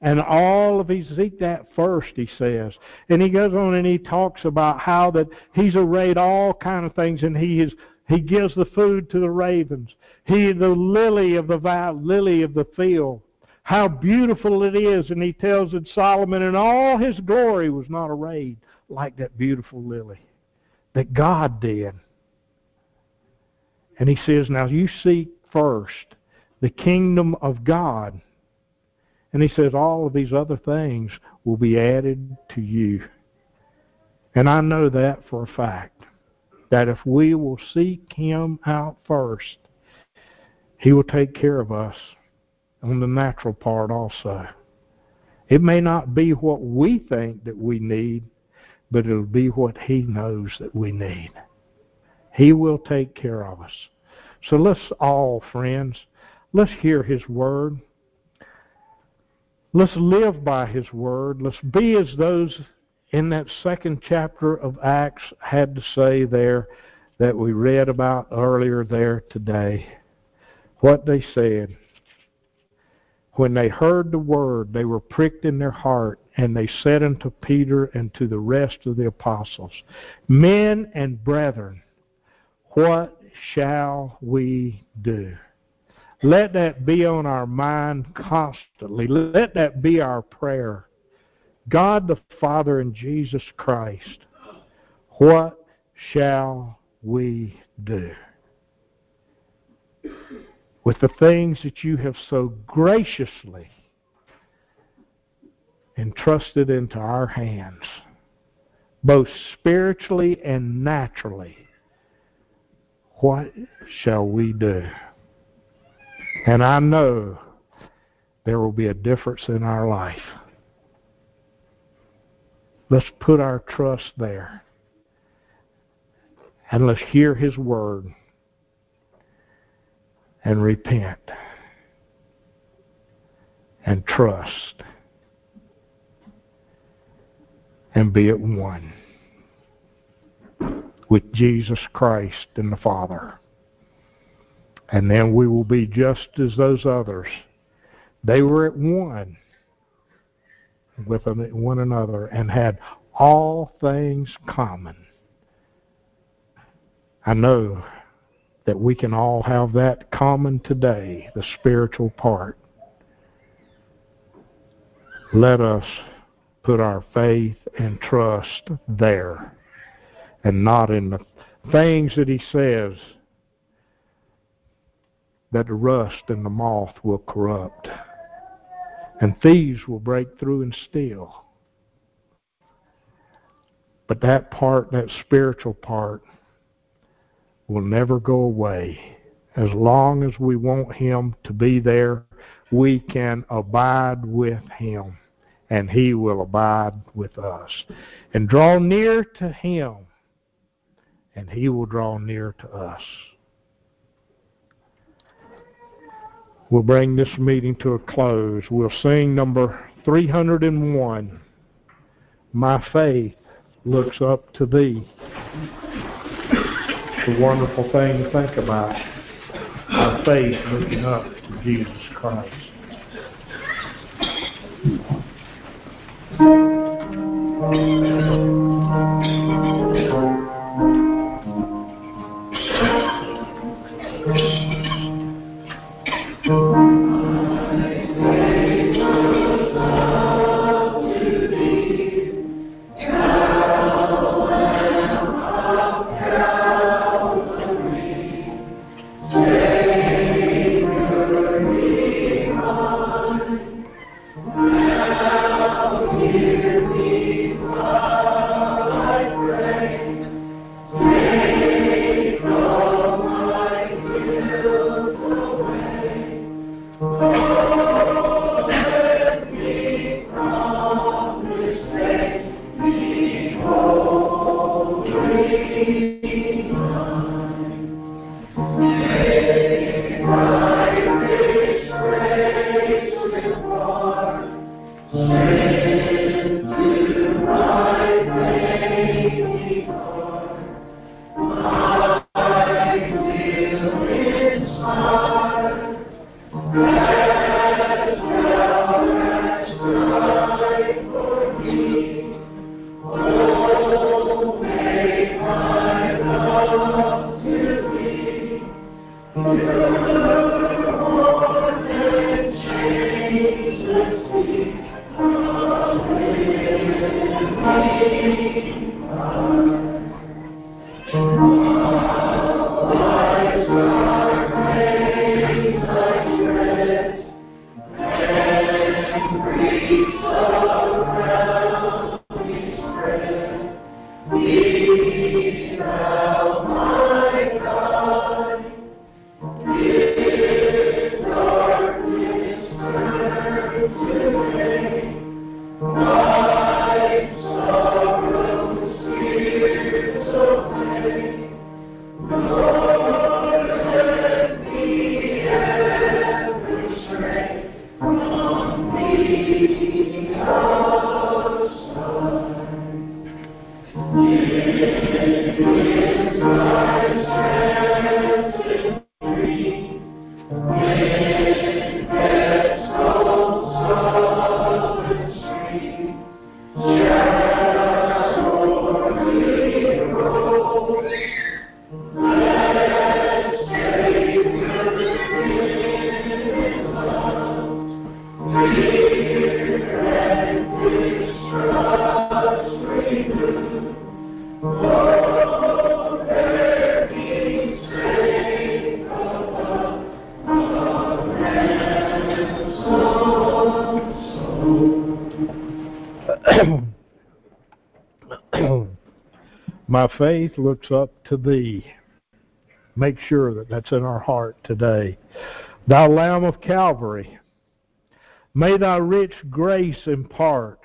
And all of these, seek that first, he says. And he goes on and he talks about how that he's arrayed all kind of things and he is he gives the food to the ravens. He the lily of the lily of the field. How beautiful it is, and he tells that Solomon in all his glory was not arrayed like that beautiful lily. That God did. And he says, Now you seek first the kingdom of God. And he says, All of these other things will be added to you. And I know that for a fact. That if we will seek him out first, he will take care of us on the natural part also. It may not be what we think that we need, but it'll be what he knows that we need. He will take care of us. So let's all, friends, let's hear His Word. Let's live by His Word. Let's be as those in that second chapter of Acts had to say there that we read about earlier there today. What they said. When they heard the word, they were pricked in their heart, and they said unto Peter and to the rest of the apostles, Men and brethren, what shall we do? Let that be on our mind constantly. Let that be our prayer. God the Father and Jesus Christ, what shall we do? With the things that you have so graciously entrusted into our hands, both spiritually and naturally what shall we do? And I know there will be a difference in our life. Let's put our trust there. And let's hear His word and repent and trust and be at one with Jesus Christ and the Father. And then we will be just as those others. They were at one with one another and had all things common. I know that we can all have that common today, the spiritual part. Let us put our faith and trust there and not in the things that he says that the rust and the moth will corrupt and thieves will break through and steal. But that part, that spiritual part, will never go away. As long as we want Him to be there, we can abide with Him, and He will abide with us. And draw near to Him, and He will draw near to us. We'll bring this meeting to a close. We'll sing number 301. My faith looks up to thee. It's a wonderful thing to think about. Our faith looking up to Jesus Christ. My faith looks up to thee. Make sure that that's in our heart today. Thou Lamb of Calvary, may thy rich grace impart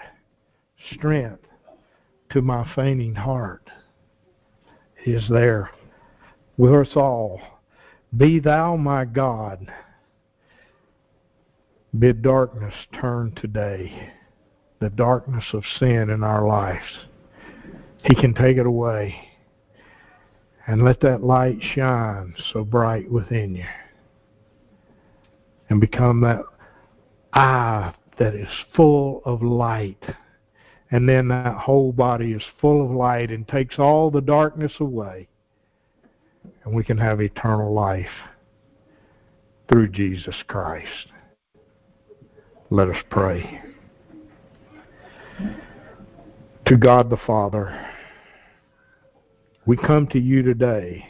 strength to my fainting heart. He is there with us all. Be thou my God. Bid darkness turn to day the darkness of sin in our lives. He can take it away and let that light shine so bright within you and become that eye that is full of light. And then that whole body is full of light and takes all the darkness away. And we can have eternal life through Jesus Christ. Let us pray. To God the Father, we come to you today,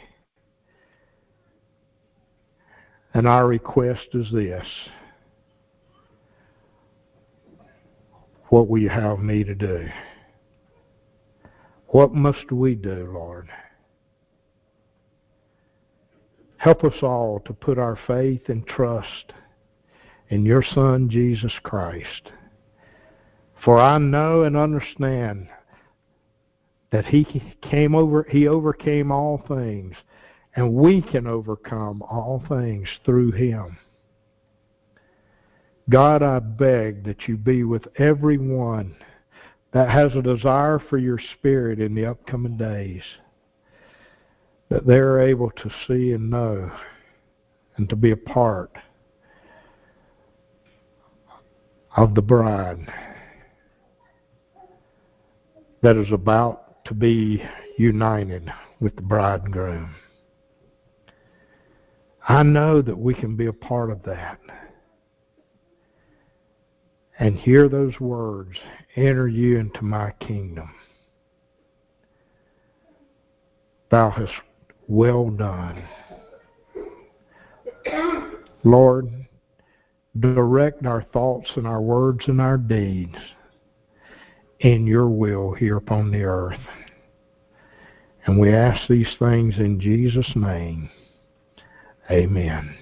and our request is this. What will you have me to do? What must we do, Lord? Help us all to put our faith and trust in your Son, Jesus Christ. For I know and understand that he came over he overcame all things and we can overcome all things through him. God, I beg that you be with everyone that has a desire for your spirit in the upcoming days that they're able to see and know and to be a part of the bride that is about to be united with the bridegroom. I know that we can be a part of that. And hear those words enter you into my kingdom. Thou hast well done. Lord, direct our thoughts and our words and our deeds in your will here upon the earth. And we ask these things in Jesus' name. Amen.